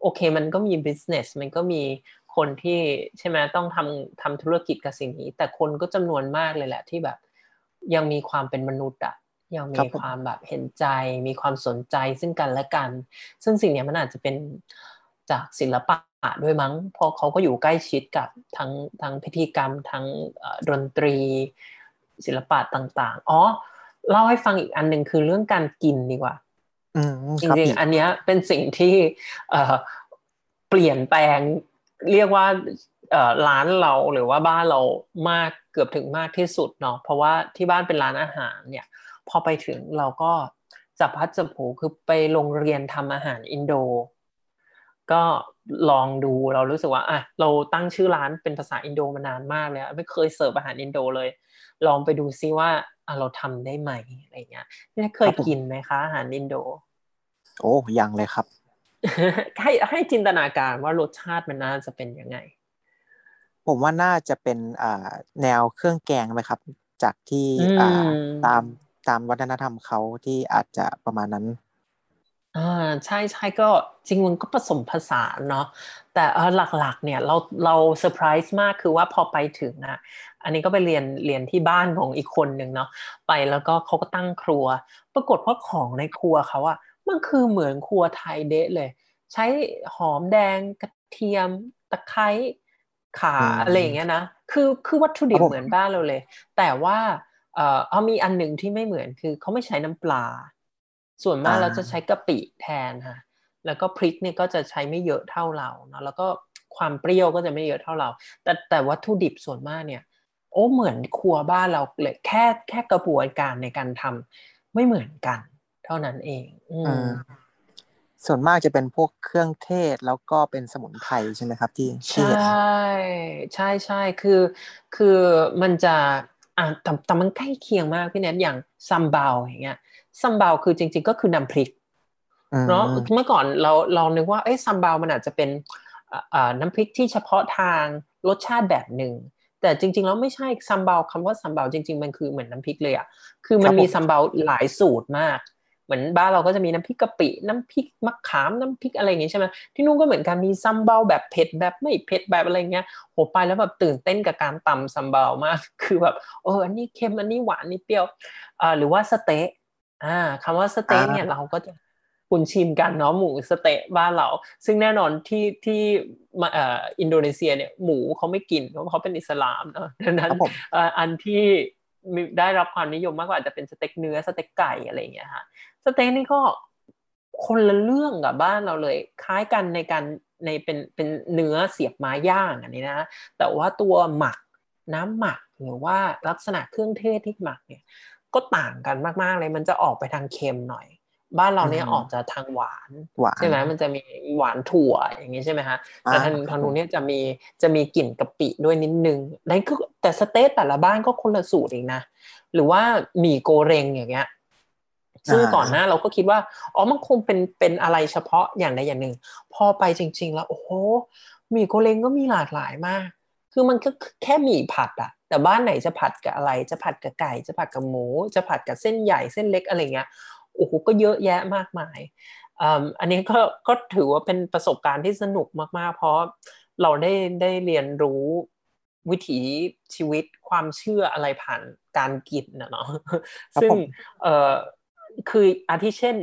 โอเคมันก็มี business มันก็มีคนที่ใช่ไหมต้องทำทำธุรกิจกับสิ่งนี้ แต่คนก็จำนวนมากเลยแหละที่แบบ ยังมีความเป็นมนุษย์อะยังมีความแบบเห็นใจ มีความสนใจซึ่งกันและกัน ซึ่งสิ่งนี้มันอาจจะเป็นจากศิลปะด้วยมั้งเพราะเขาก็อยู่ใกล้ชิดกับทั้งทั้งพิธีกรรมทั้งดนตรี ศิลปะต่าง ๆ อ๋อเล่าให้ฟังอีกอันหนึ่งคือเรื่องการกินดีกว่า จริงๆ อันนี้เป็นสิ่งที่เปลี่ยนแปลงเรียกว่าเอ่อร้านเราหรือว่าบ้านเรามากเกือบถึงมากที่สุดเนาะเพราะว่าที่บ้านเป็นร้านอาหารเนี่ย พอไปถึงเราก็จับพัดจับผูคือไปโรงเรียนทำอาหารอินโด ก็ลองดูเรารู้สึกว่าอะเราตั้งชื่อร้านเป็นภาษาอินโดมานานมากเลยอะไม่เคยเสิร์ฟอาหารอินโดเลย ลองไปดูซิว่าอะ เราทำได้ไหมอะไรเงี้ยนี่เคยกินไหมคะอาหารอินโด โอ้ยังเลยครับ ให้ให้จินตนาการว่ารสชาติมันน่าจะเป็นยังไง ผมว่าน่าจะเป็นอ่าแนวเครื่องแกงไหมครับ จากที่อืมอ่าตามตามวัฒนธรรมเขาที่อาจจะประมาณนั้น อ่าใช่ใช่ก็จริงมันก็ผสมผสานเนาะแต่เออหลักๆเนี่ยเราเราเซอร์ไพรส์มากคือว่าพอไปถึงอะอันนี้ก็ไปเรียนเรียนที่บ้านของอีกคนหนึ่งเนาะไปแล้วก็เขาก็ตั้งครัว ปรากฏว่าของในครัวเขาอะมันคือเหมือนครัวไทยเดะเลย ใช้หอมแดงกระเทียมตะไคร้ข่าอืมอะไรอย่างเงี้ยนะคือคือวัตถุดิบครับผมเหมือนบ้านเราเลย แต่ว่าเอ่อเอามีอันหนึ่งที่ไม่เหมือนคือเขาไม่ใช้น้ำปลา ส่วนมากเราจะใช้กะปิแทนค่ะแล้วก็พริกเนี่ยก็จะใช้ไม่เยอะเท่าเราเนาะแล้วก็ความเปรี้ยวก็จะไม่เยอะเท่าเรา แต่แต่วัตถุดิบส่วนมากเนี่ย โอ้เหมือนครัวบ้านเราเลยแค่แค่กระบวนการในการทำไม่เหมือนกัน เท่านั้นเองอืมอืมส่วนมากจะเป็นพวกเครื่องเทศแล้วก็เป็นสมุนไพรใช่ไหมครับ ที่ที่ใช่เห็ใช่ใช่คือ คือมันจะอะแต่แต่มันใกล้เคียงมากพี่เน็ตอย่าง sambal อย่างเงี้ย sambal คือจริง ๆ ก็คือน้ำพริกอืมเนาะเมื่อก่อนเราเรานึกว่าเอ้ย sambal มันอาจจะเป็นอ่าอ่าน้ำพริกที่เฉพาะทางรสชาติแบบหนึ่งแต่จริงๆแล้วไม่ใช่ sambal คำว่า sambal จริง ๆ มันคือเหมือนน้ำพริกเลยอะคือมันมี sambal หลายสูตรมากเหมือนบ้านเราก็จะมีน้ำพริกกะปิ น้ำพริกมะขามน้ำพริกอะไรอย่างงี้ใช่ไหมที่นู่นก็เหมือนกันมี sambal แบบเผ็ดแบบไม่เผ็ดแบบอะไรเงี้ยโหไปแล้วแบบตื่นเต้นกับการตำ sambal มาก คือแบบเอออันนี้เค็มอันนี้หวานอันนี้เปรี้ยวอ่าหรือว่าสเต๊ะ อ่าคำว่าสเต๊ะเนี่ยเราก็จะคุณชิมกันเนาะหมูสะเต๊ะบ้านเรา ซึ่งแน่นอนที่ที่มาเอ่ออินโดนีเซียเนี่ยหมูเขาไม่กินเพราะเขาเป็นอิสลามเนาะดังนั้คนรับผมเอ่ออันที่มีได้รับความนิยมมากกว่าอาจจะเป็นสเต็กเนื้อสเต็กไก่อะไรอย่างเงี้ยฮะสเต็กนี่ก็คนละเรื่องกับบ้านเราเลย คล้ายกันในการในเป็นเป็นเนื้อเสียบไม้ย่างอันนี้นะแต่ว่าตัวหมักน้ำหมักหรือว่าลักษณะเครื่องเทศที่หมักเนี่ย ก็ต่างกันมากๆเลย มันจะออกไปทางเค็มหน่อย บ้านเราเนี่ยอืมออกจะทางหวานหวานใช่ไหมมันจะมีหวานถั่วอย่างนี้ใช่ไหมฮะแต่ทางอ่าทางนู้นเนี่ยจะมีจะมีกลิ่นกะปิด้วยนิดนึงนั่นคือแต่สเต๊ะแต่ละบ้านก็คนละสูตรเองนะหรือว่าหมี่โกเรงอย่างเงี้ยซึ่งก่อนหน้าเราก็คิดว่าอ๋อมันคงเป็นเป็นอะไรเฉพาะอย่างใดอย่างหนึ่ง พอไปจริง ๆ แล้วโอ้โหหมี่โกเรงก็มีหลากหลายมาก คือมันก็แค่หมี่ผัดอะ แต่บ้านไหนจะผัดกับอะไร จะผัดกับไก่ จะผัดกับหมู จะผัดกับเส้นใหญ่เส้นเล็กอะไรเงี้ยโอ้โหก็เยอะแยะมากมายอืมอันนี้ก็ก็ถือว่าเป็นประสบการณ์ที่สนุกมากๆ เพราะเราได้ได้เรียนรู้วิถีชีวิตความเชื่ออะไรผ่านการกินนะเนาะครับซึ่งผมเอ่อคืออาทิเช่น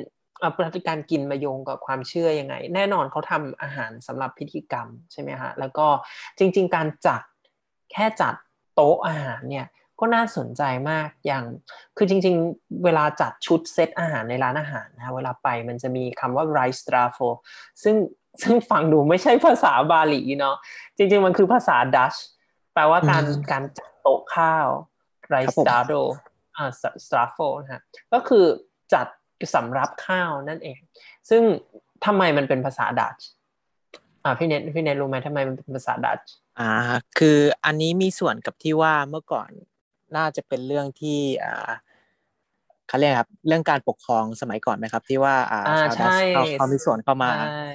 อะปฏิการกินมาโยงกับความเชื่อยังไง แน่นอนเขาทำอาหารสำหรับพิธีกรรมใช่ไหมฮะแล้วก็จริง ๆ การจัดแค่จัด โต๊ะอาหารเนี่ยก็น่าสนใจมากอย่างคือจริง ๆ เวลาจัดชุดเซตอาหารในร้านอาหารนะเวลาไปมันจะมีคำว่า rice t r a f l ซึ่งซึ่งฟังดูไม่ใช่ภาษาบาหลีเนาะจริง ๆ มันคือภาษาดัชแปลว่าการอืมการจัดโต๊ะข้าวครั rice บผม t r a f l อ่า s t r a f l นะฮะก็คือจัดสำรับข้าวนั่นเอง ซึ่งทำไมมันเป็นภาษาดัชอ่าพี่เนทพี่เนทรู้ไหมทำไมมันเป็นภาษาดัช อ่าคืออันนี้มีส่วนกับที่ว่าเมื่อก่อนน่าจะเป็นเรื่องที่อ่าเขาเรียกครับเรื่องการปกครองสมัยก่อนไหมครับ ที่ว่าอ่าอ่าชาวดัชใช่เขาเขามีส่วนเข้ามาใช่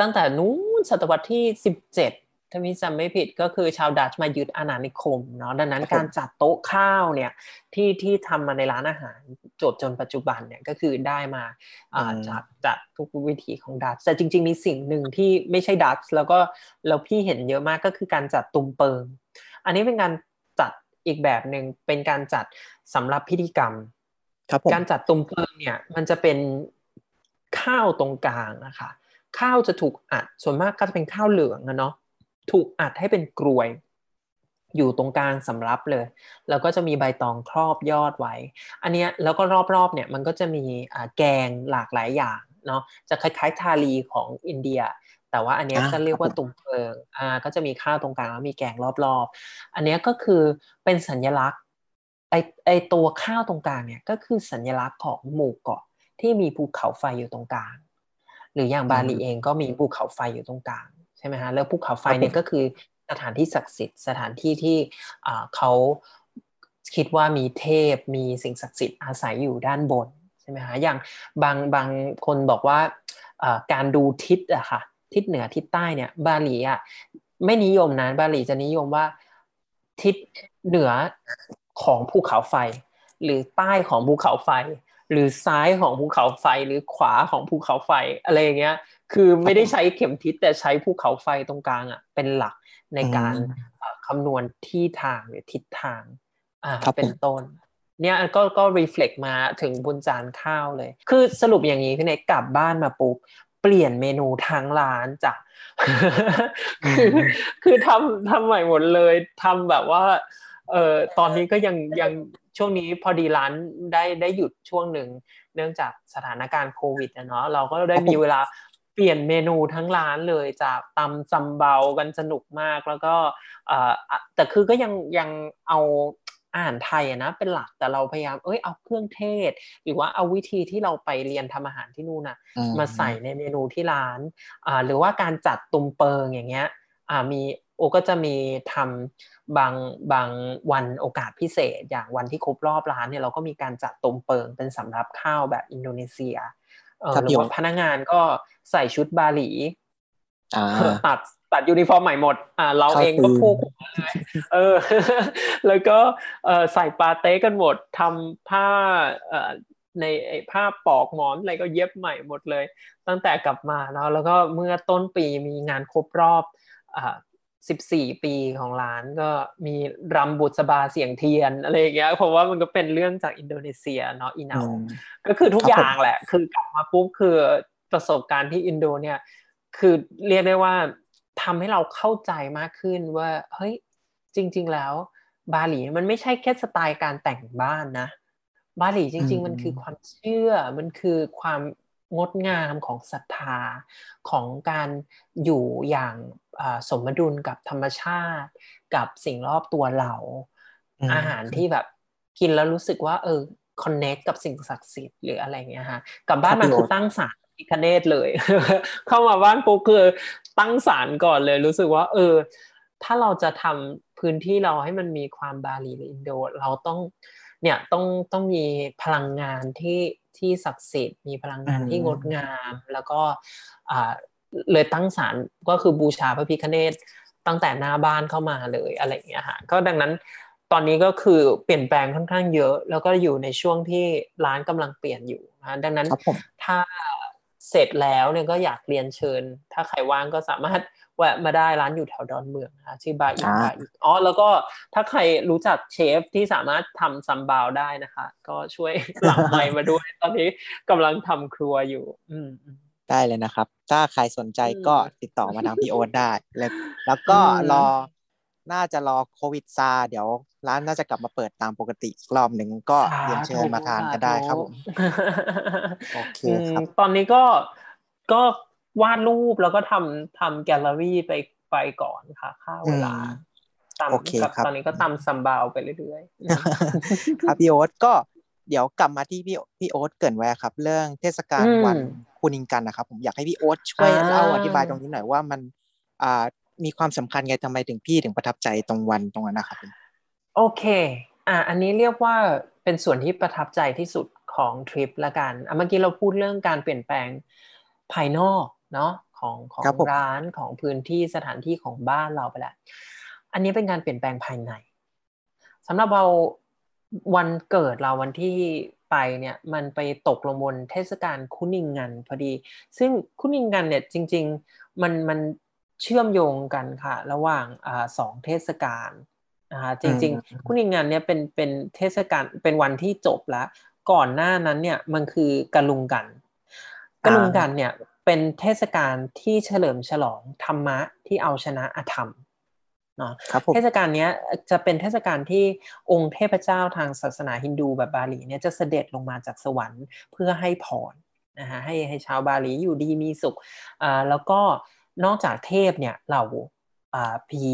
ตั้งแต่นู้นศตวรรษที่สิบเจ็ด ถ้าพี่จำไม่ผิดก็คือชาวดัชมายึดอาณานิคมเนาะดังนั้นครับผมการจัดโต๊ะข้าวเนี่ยที่ที่ทำมาในร้านอาหารจบจนปัจจุบันเนี่ยก็คือได้มาอ่าจากจากทุกวิธีของดัชแต่จริง ๆ มีสิ่งหนึ่งที่ไม่ใช่ดัชแล้วก็แล้วพี่เห็นเยอะมากก็คือการจัดตุมเปิง อันนี้เป็นการจัดอีกแบบหนึ่งเป็นการจัดสำหรับพิธีกรรมครับผมการจัดตุมเปิงเนี่ยมันจะเป็นข้าวตรงกลางนะคะข้าวจะถูกอัดส่วนมากก็จะเป็นข้าวเหลืองอะเนาะ ถูกอัดให้เป็นกรวย อยู่ตรงกลางสำรับเลย แล้วก็จะมีใบตองครอบยอดไว้ อันเนี้ยแล้วก็รอบๆเนี่ยมันก็จะมีอ่าแกงหลากหลายอย่างเนาะจะคล้ายๆทาลีของอินเดีย แต่ว่าอันเนี้ยอ่าก็เรียกว่าครับผมตุ่มเปิงอ่าก็จะมีข้าวตรงกลางแล้วมีแกงรอบๆ อันเนี้ยก็คือเป็นสัญลักษณ์ไอไอตัวข้าวตรงกลางเนี่ยก็คือสัญลักษณ์ของหมู่เกาะที่มีภูเขาไฟอยู่ตรงกลาง หรืออย่างบาหลีเองก็มีภูเขาไฟอยู่ตรงกลางใช่ไหมฮะแล้วภูเขาไฟเนี่ยก็คือสถานที่ศักดิ์สิทธิ์สถานที่ที่อ่าเขาคิดว่ามีเทพมีสิ่งศักดิ์สิทธิ์อาศัยอยู่ด้านบนใช่ไหมฮะอย่างบางบางคนบอกว่าอ่าการดูทิศอะค่ะทิศเหนือทิศใต้เนี่ยบาหลีอะไม่นิยมนะบาหลีจะนิยมว่าทิศเหนือของภูเขาไฟ หรือใต้ของภูเขาไฟ หรือซ้ายของภูเขาไฟหรือขวาของภูเขาไฟอะไรอย่างเงี้ย คือไม่ได้ใช้เข็มทิศแต่ใช้ภูเขาไฟตรงกลางอะเป็นหลักในการอืมเอ่อคำนวณที่ทางหรือทิศทางอ่าครับผมเป็นต้น เนี่ยก็ก็ reflect มาถึงบนจานข้าวเลย คือสรุปอย่างนี้พี่เนกกลับบ้านมาปุ๊บเปลี่ยนเมนูทั้งร้านจ้ะคือคือทำทำใหม่หมดเลยทำแบบว่าเออตอนนี้ก็ยังยังช่วงนี้พอดีร้านได้ได้หยุดช่วงหนึ่ง เนื่องจากสถานการณ์โควิดอะเนาะเราก็ได้มีเวลา เปลี่ยนเมนูทั้งร้านเลยจากตำซำเบากันสนุกมากแล้วก็เอ่ออะแต่คือก็ยังยังเอาอาหารไทยอะนะเป็นหลักแต่เราพยายามเอ้ยเอาเครื่องเทศ หรือว่าเอาวิธีที่เราไปเรียนทำอาหารที่นู่นน่ะอืมาใส่ในเมนูที่ร้านอ่าหรือว่าการจัดตุมเปิงอย่างเงี้ยอ่ามีโอก็จะมีทบางบางวันโอกาสพิเศษ อย่างวันที่ครบรอบร้านเนี่ยเราก็มีการจัด tumpeng เป็นสำหรับข้าวแบบอินโดนีเซียเออครับหรือว่าพี่โอ๊ตพนักงานก็ ใส่ชุดบาหลีอ่าตัดตัดยูนิฟอร์มใหม่หมด อ่า เราเข้าเองก็ธีมพูกเลยเออ แล้วก็เออใส่ปาเต๊ะกันหมดทำผ้าเอ่อในไอ้ผ้าปลอกหมอนอะไรก็เย็บใหม่หมดเลย ตั้งแต่กลับมาเนาะแล้วก็เมื่อต้นปีมีงานครบรอบอ่า14ปีของร้านก็มีรำบุษบาเสียงเทียนอะไรอย่างเงี้ยเพราะว่ามันก็เป็นเรื่องจากอินโดนีเซียเนาะอีเหนาอืมก็คือทุกครับอย่างแหละ คือกลับมาปุ๊บคือ ประสบการณ์ที่อินโดเนี่ยคือเรียกได้ว่าทำให้เราเข้าใจมากขึ้นว่าเฮ้ยจริง ๆ แล้วบาหลีมันไม่ใช่แค่สไตล์การแต่งบ้านนะ บาหลีจริงอืมๆมันคือความเชื่อมันคือความงดงามของศรัทธาของการอยู่อย่างอ่าสมดุลกับธรรมชาติ กับสิ่งรอบตัวเราอืมอาหารที่แบบกินแล้วรู้สึกว่า เออคอนเน c t กับสิ่งศักดิ์สิทธิ์หรืออะไรเงี้ยฮะกลับบ้านครับมาพี่คือโอ๊ตตั้งศาล พิคเนตเลย เข้ามาบ้านปุ๊บคือตั้งศาลก่อนเลยรู้สึกว่า เออ ถ้าเราจะทำพื้นที่เราให้มันมีความบาลีหรืออินโด เราต้องเนี่ยต้องต้องมีพลังงานที่ที่ศักดิ์สิทธิ์มีพลังงานที่อืมงดงาม แล้วก็อ่าเลยตั้งศาลก็คือบูชาพระพิคเนตตั้งแต่หน้าบ้านเข้ามาเลยอะไรอย่างเงี้ยฮะก็ดังนั้นตอนนี้ก็คือเปลี่ยนแปลงค่อนข้างเยอะ แล้วก็อยู่ในช่วงที่ร้านกำลังเปลี่ยนอยู่นะดังนั้นครับผมถ้า เสร็จแล้วเนี่ยก็อยากเรียนเชิญ ถ้าใครว่างก็สามารถแวะมาได้ร้านอยู่แถวดอนเมืองนะคะชื่อบาอีกอ่าบาอีกอ๋อแล้วก็ถ้าใครรู้จักเชฟที่สามารถทำซัมบาวได้นะคะ ก็ช่วยหลังไมค์มาด้วย ตอนนี้กำลังทำครัวอยู่ อืมอืมได้เลยนะครับ ถ้าใครสนใจก็อืมติดต่อมาทางพี่โอ๊ตได้แล้วแล้วก็อืมรอ น่าจะรอโควิดซาเดี๋ยวร้านน่าจะกลับมาเปิดตามปกติอีกรอบหนึ่งก็เรียนเชิญมาทานก็ได้ครับผมโอเคครับอืมตอนนี้ก็ก็วาดรูปแล้วก็ทำทำแกลเลอรี่ไปไปก่อนค่ะค่าเวลาอืมตามโอเคกับครับตอนนี้ก็ตำซัมบาวไปเรื่อยๆอืมครับพี่โอ๊ตก็เดี๋ยวกลับมาที่พี่พี่โอ๊ตเกรินไว้ครับ เรื่องเทศกาลอืมวันคูนิงกันนะครับ ผมอยากให้พี่โอ๊ตช่วยอ่าเล่าอธิบายตรงนี้หน่อยว่ามันอ่า มีความสำคัญไงทำไมถึงพี่ถึงประทับใจตรงวันตรงนั้นนะครับผมโอเค อะอันนี้เรียกว่าเป็นส่วนที่ประทับใจที่สุดของทริปละกันอะเมื่อกี้เราพูดเรื่องการเปลี่ยนแปลงภายนอกเนาะของของครับผมร้านของพื้นที่สถานที่ของบ้านเราไปแล้วอันนี้เป็นการเปลี่ยนแปลงภายในสำหรับเราวันเกิดเราวันที่ไปเนี่ยมันไปตกลงบนเทศกาลคุนิงงันพอดี ซึ่งคุนิงงันเนี่ยจริง ๆ มันมัน เชื่อมโยงกันค่ะ ระหว่างอ่าสองเทศกาลนะคะจริงอืมๆคุนิงงันเนี่ยเป็นเป็นเทศกาลเป็นวันที่จบแล้ว ก่อนหน้านั้นเนี่ยมันคือกะลุงกันกะลุงกันเนี่ยเป็นเทศกาลที่เฉลิมฉลองธรรมะที่เอาชนะอธรรมเนาะครับผมเทศกาลเนี้ยจะเป็นเทศกาลที่องค์เทพเจ้าทางศาสนาฮินดูแบบบาหลีเนี่ยจะเสด็จลงมาจากสวรรค์เพื่อให้พรนะฮะให้ให้ชาวบาหลีอยู่ดีมีสุขอ่าแล้วก็ นอกจากเทพเนี่ยเหล่าอ่าผี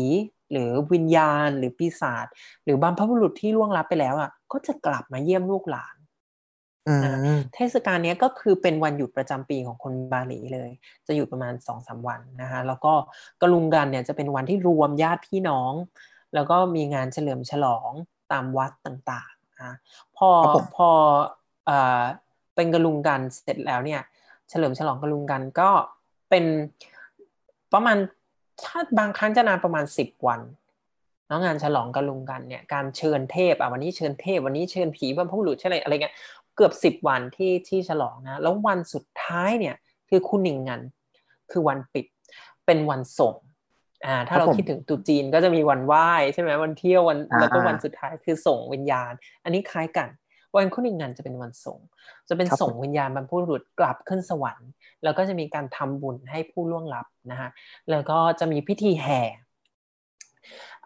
หรือวิญญาณหรือปีศาจหรือบรรพบุรุษที่ล่วงลับไปแล้วอะก็จะกลับมาเยี่ยมลูกหลานอืมเทศกาลเนี้ยก็คือเป็นวันหยุดประจำปีของคนบาหลีเลย จะหยุดประมาณสองสามวันนะคะแล้วก็กะลุงกันเนี่ยจะเป็นวันที่รวมญาติพี่น้อง แล้วก็มีงานเฉลิมฉลองตามวัดต่างๆนะพอครับผมพอเอ่อเป็นกะลุงกันเสร็จแล้วเนี่ย เฉลิมฉลองกะลุงกันก็เป็น ประมาณถ้าบางครั้งจะนานประมาณสิบวันแล้วงานฉลองกะลุงกันเนี่ยการเชิญเทพอะวันนี้เชิญเทพ วันนี้เชิญผีบรรพบุรุษเช่นอะไรอะไรเงี้ยเกือบสิบวันที่ที่ฉลองนะแล้ววันสุดท้ายเนี่ยคือคุณหนิงงันคือวันปิดเป็นวันส่งอ่าถ้าครับเราผมคิดถึงตรุษจีนก็จะมีวันไหว้ใช่ไหมวันเที่ยววันอ่าแล้วก็วันสุดท้ายคือส่งวิญญาณ อันนี้คล้ายกัน วันคุณหนิงงันจะเป็นวันส่ง จะเป็นครับส่งผมวิญญาณบรรพบุรุษกลับขึ้นสวรรค์ แล้วก็จะมีการทำบุญให้ผู้ล่วงลับนะฮะแล้วก็จะมีพิธีแห่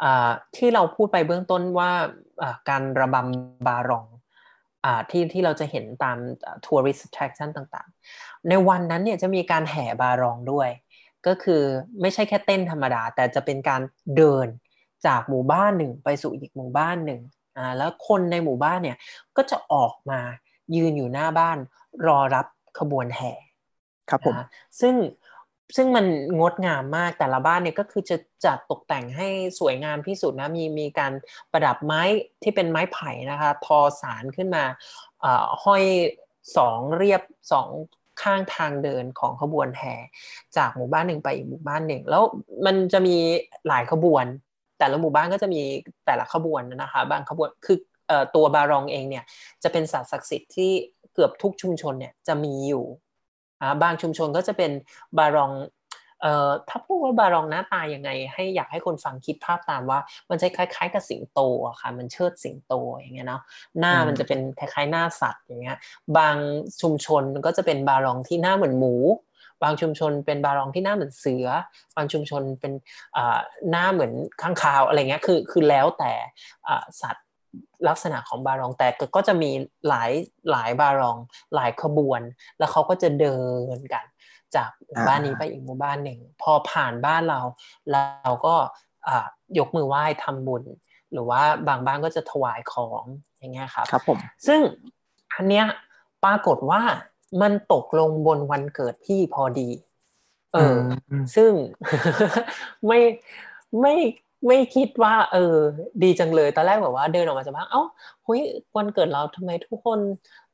อ่าที่เราพูดไปเบื้องต้นว่าอ่าการระบำบารองอ่าที่ที่เราจะเห็นตามทัวริสต์ attraction ต่างๆ ในวันนั้นเนี่ยจะมีการแห่บารองด้วย ก็คือไม่ใช่แค่เต้นธรรมดา แต่จะเป็นการเดินจากหมู่บ้านหนึ่งไปสู่อีกหมู่บ้านหนึ่ง อ่าแล้วคนในหมู่บ้านเนี่ยก็จะออกมายืนอยู่หน้าบ้านรอรับขบวนแห่ครับผมนะซึ่งซึ่งมันงดงามมากแต่ละบ้านเนี่ยก็คือจะจัดตกแต่งให้สวยงามที่สุดนะมีมีการประดับไม้ที่เป็นไม้ไผ่นะคะ ทอสารขึ้นมาเอ่อห้อยสองเรียบสองข้างทางเดินของขบวนแห่จากหมู่บ้านหนึ่งไปอีกหมู่บ้านหนึ่ง แล้วมันจะมีหลายขบวน แต่ละหมู่บ้านก็จะมีแต่ละขบวนนะคะ บางขบวนคืออตัวบารองเองเนี่ยจะเป็นสัตว์ศักดิ์สิทธิ์ที่เกือบทุกชุมชนเนี่ยจะมีอยู่บางชุมชนก็จะเป็นบารองเอ่อถ้าพูดว่าบารองหน้าตายังไง ให้อยากให้คนฟังคิดภาพตามว่า มันจะคล้าย ๆ กับสิงโตอะค่ะ มันเชิดสิงโตอย่างเงี้ยเนาะหน้ามันจะเป็นคล้ายๆหน้าสัตว์อย่างเงี้ยบางชุมชนก็จะเป็นบารองที่หน้าเหมือนหมู บางชุมชนเป็นบารองที่หน้าเหมือนเสือ บางชุมชนเป็นอ่าหน้าเหมือนข้างคาวอะไรเงี้ยคือคือแล้วแต่อ่าสัตว์ลักษณะของบารองแต่ก็จะมีหลายหลายบารองหลายขบวน แล้วเขาก็จะเดินกัน จากหมู่บ้านนี้ไปอีกหมู่บ้านหนึ่ง พอผ่านบ้านเรา เราก็อ่ายกมือไหว้ทำบุญ หรือว่าบางบ้านก็จะถวายของอย่างเงี้ยครับครับผมซึ่งอันเนี้ยปรากฏว่า มันตกลงบนวันเกิดพี่พอดี เอออืมซึ่งไม่ไม่ไม่คิดว่า เออ ดีจังเลยตอนแรกแบบว่าเดินออกมาจากบ้านเอ้าเฮ้ยวันเกิดเราทำไมทุกคน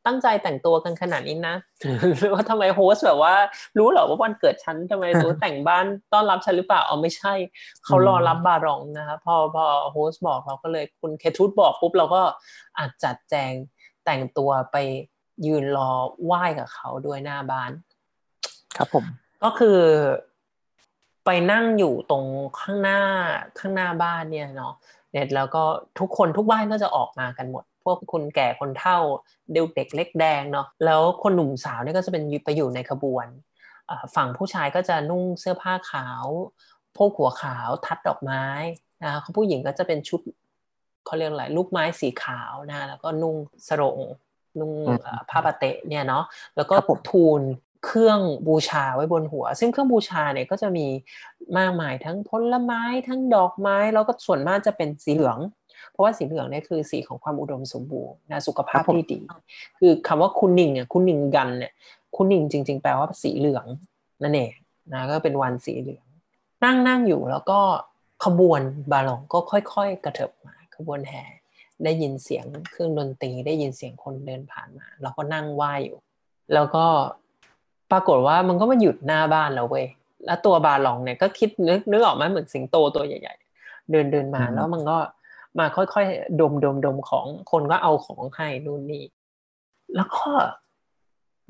ตั้งใจแต่งตัวกันขนาดนี้นะหรือว่าทำไม host แบบว่า รู้เหรอว่าวันเกิดฉันทำไมตัวแต่งบ้านต้อนรับฉันหรือเปล่าเอาไม่ใช่เขารอรับบารองนะคะพอพอ host บอกเราก็เลยคุณเคทูตบอกปุ๊บเราก็อาจจัดแจงแต่งตัวไป ยืนรอไหว้กับเขาด้วยหน้าบ้าน ครับผม ก็คือไปนั่งอยู่ตรงข้างหน้าข้างหน้าบ้านเนี่ยเนาะเนี่ยแล้วก็ทุกคนทุกบ้านก็จะออกมากันหมด พวกคนแก่คนเฒ่าเด็กเด็กเล็กแดงเนาะแล้วคนหนุ่มสาวเนี่ยก็จะเป็นไปอยู่ในขบวนอ่าฝั่งผู้ชายก็จะนุ่งเสื้อผ้าขาวโพกหัวขาวทัดดอกไม้นะคะผู้หญิงก็จะเป็นชุดเขาเรียกอะไรลูกไม้สีขาวนะแล้วก็นุ่งสรง นุ่งเอ่อผ้าปาเตะเนี่ยเนาะแล้วก็ครับผมทูลเครื่องบูชาไว้บนหัว ซึ่งเครื่องบูชาเนี่ยก็จะมีมากมายทั้งผลไม้ทั้งดอกไม้ แล้วก็ส่วนมากจะเป็นสีเหลือง เพราะว่าสีเหลืองเนี่ยคือสีของความอุดมสมบูรณ์นะสุขภาพที่ดี คือคำว่าคุณหนิงอะคุณหนิงกันเนี่ยคุณหนิงจริง ๆ แปลว่าสีเหลืองนั่นเองนะก็เป็นวันสีเหลือง นั่งนั่งอยู่แล้วก็ขบวนบาลองก็ค่อย ๆ กระเถิบมาขบวนแห่ ได้ยินเสียงเครื่องดนตรีได้ยินเสียงคนเดินผ่านมาแล้วก็นั่งไหว้อยู่ แล้วก็ปรากฏว่ามันก็มาหยุดหน้าบ้านเราเว้ยแล้วตัวบาลองเนี่ยก็คิดนึกนึกออกไหมเหมือนสิงโตตัวใหญ่ ๆ เดินเดินมาอืมแล้วมันก็มาค่อยๆดมดมดมของคนก็เอาของให้นู่นนี่แล้วก็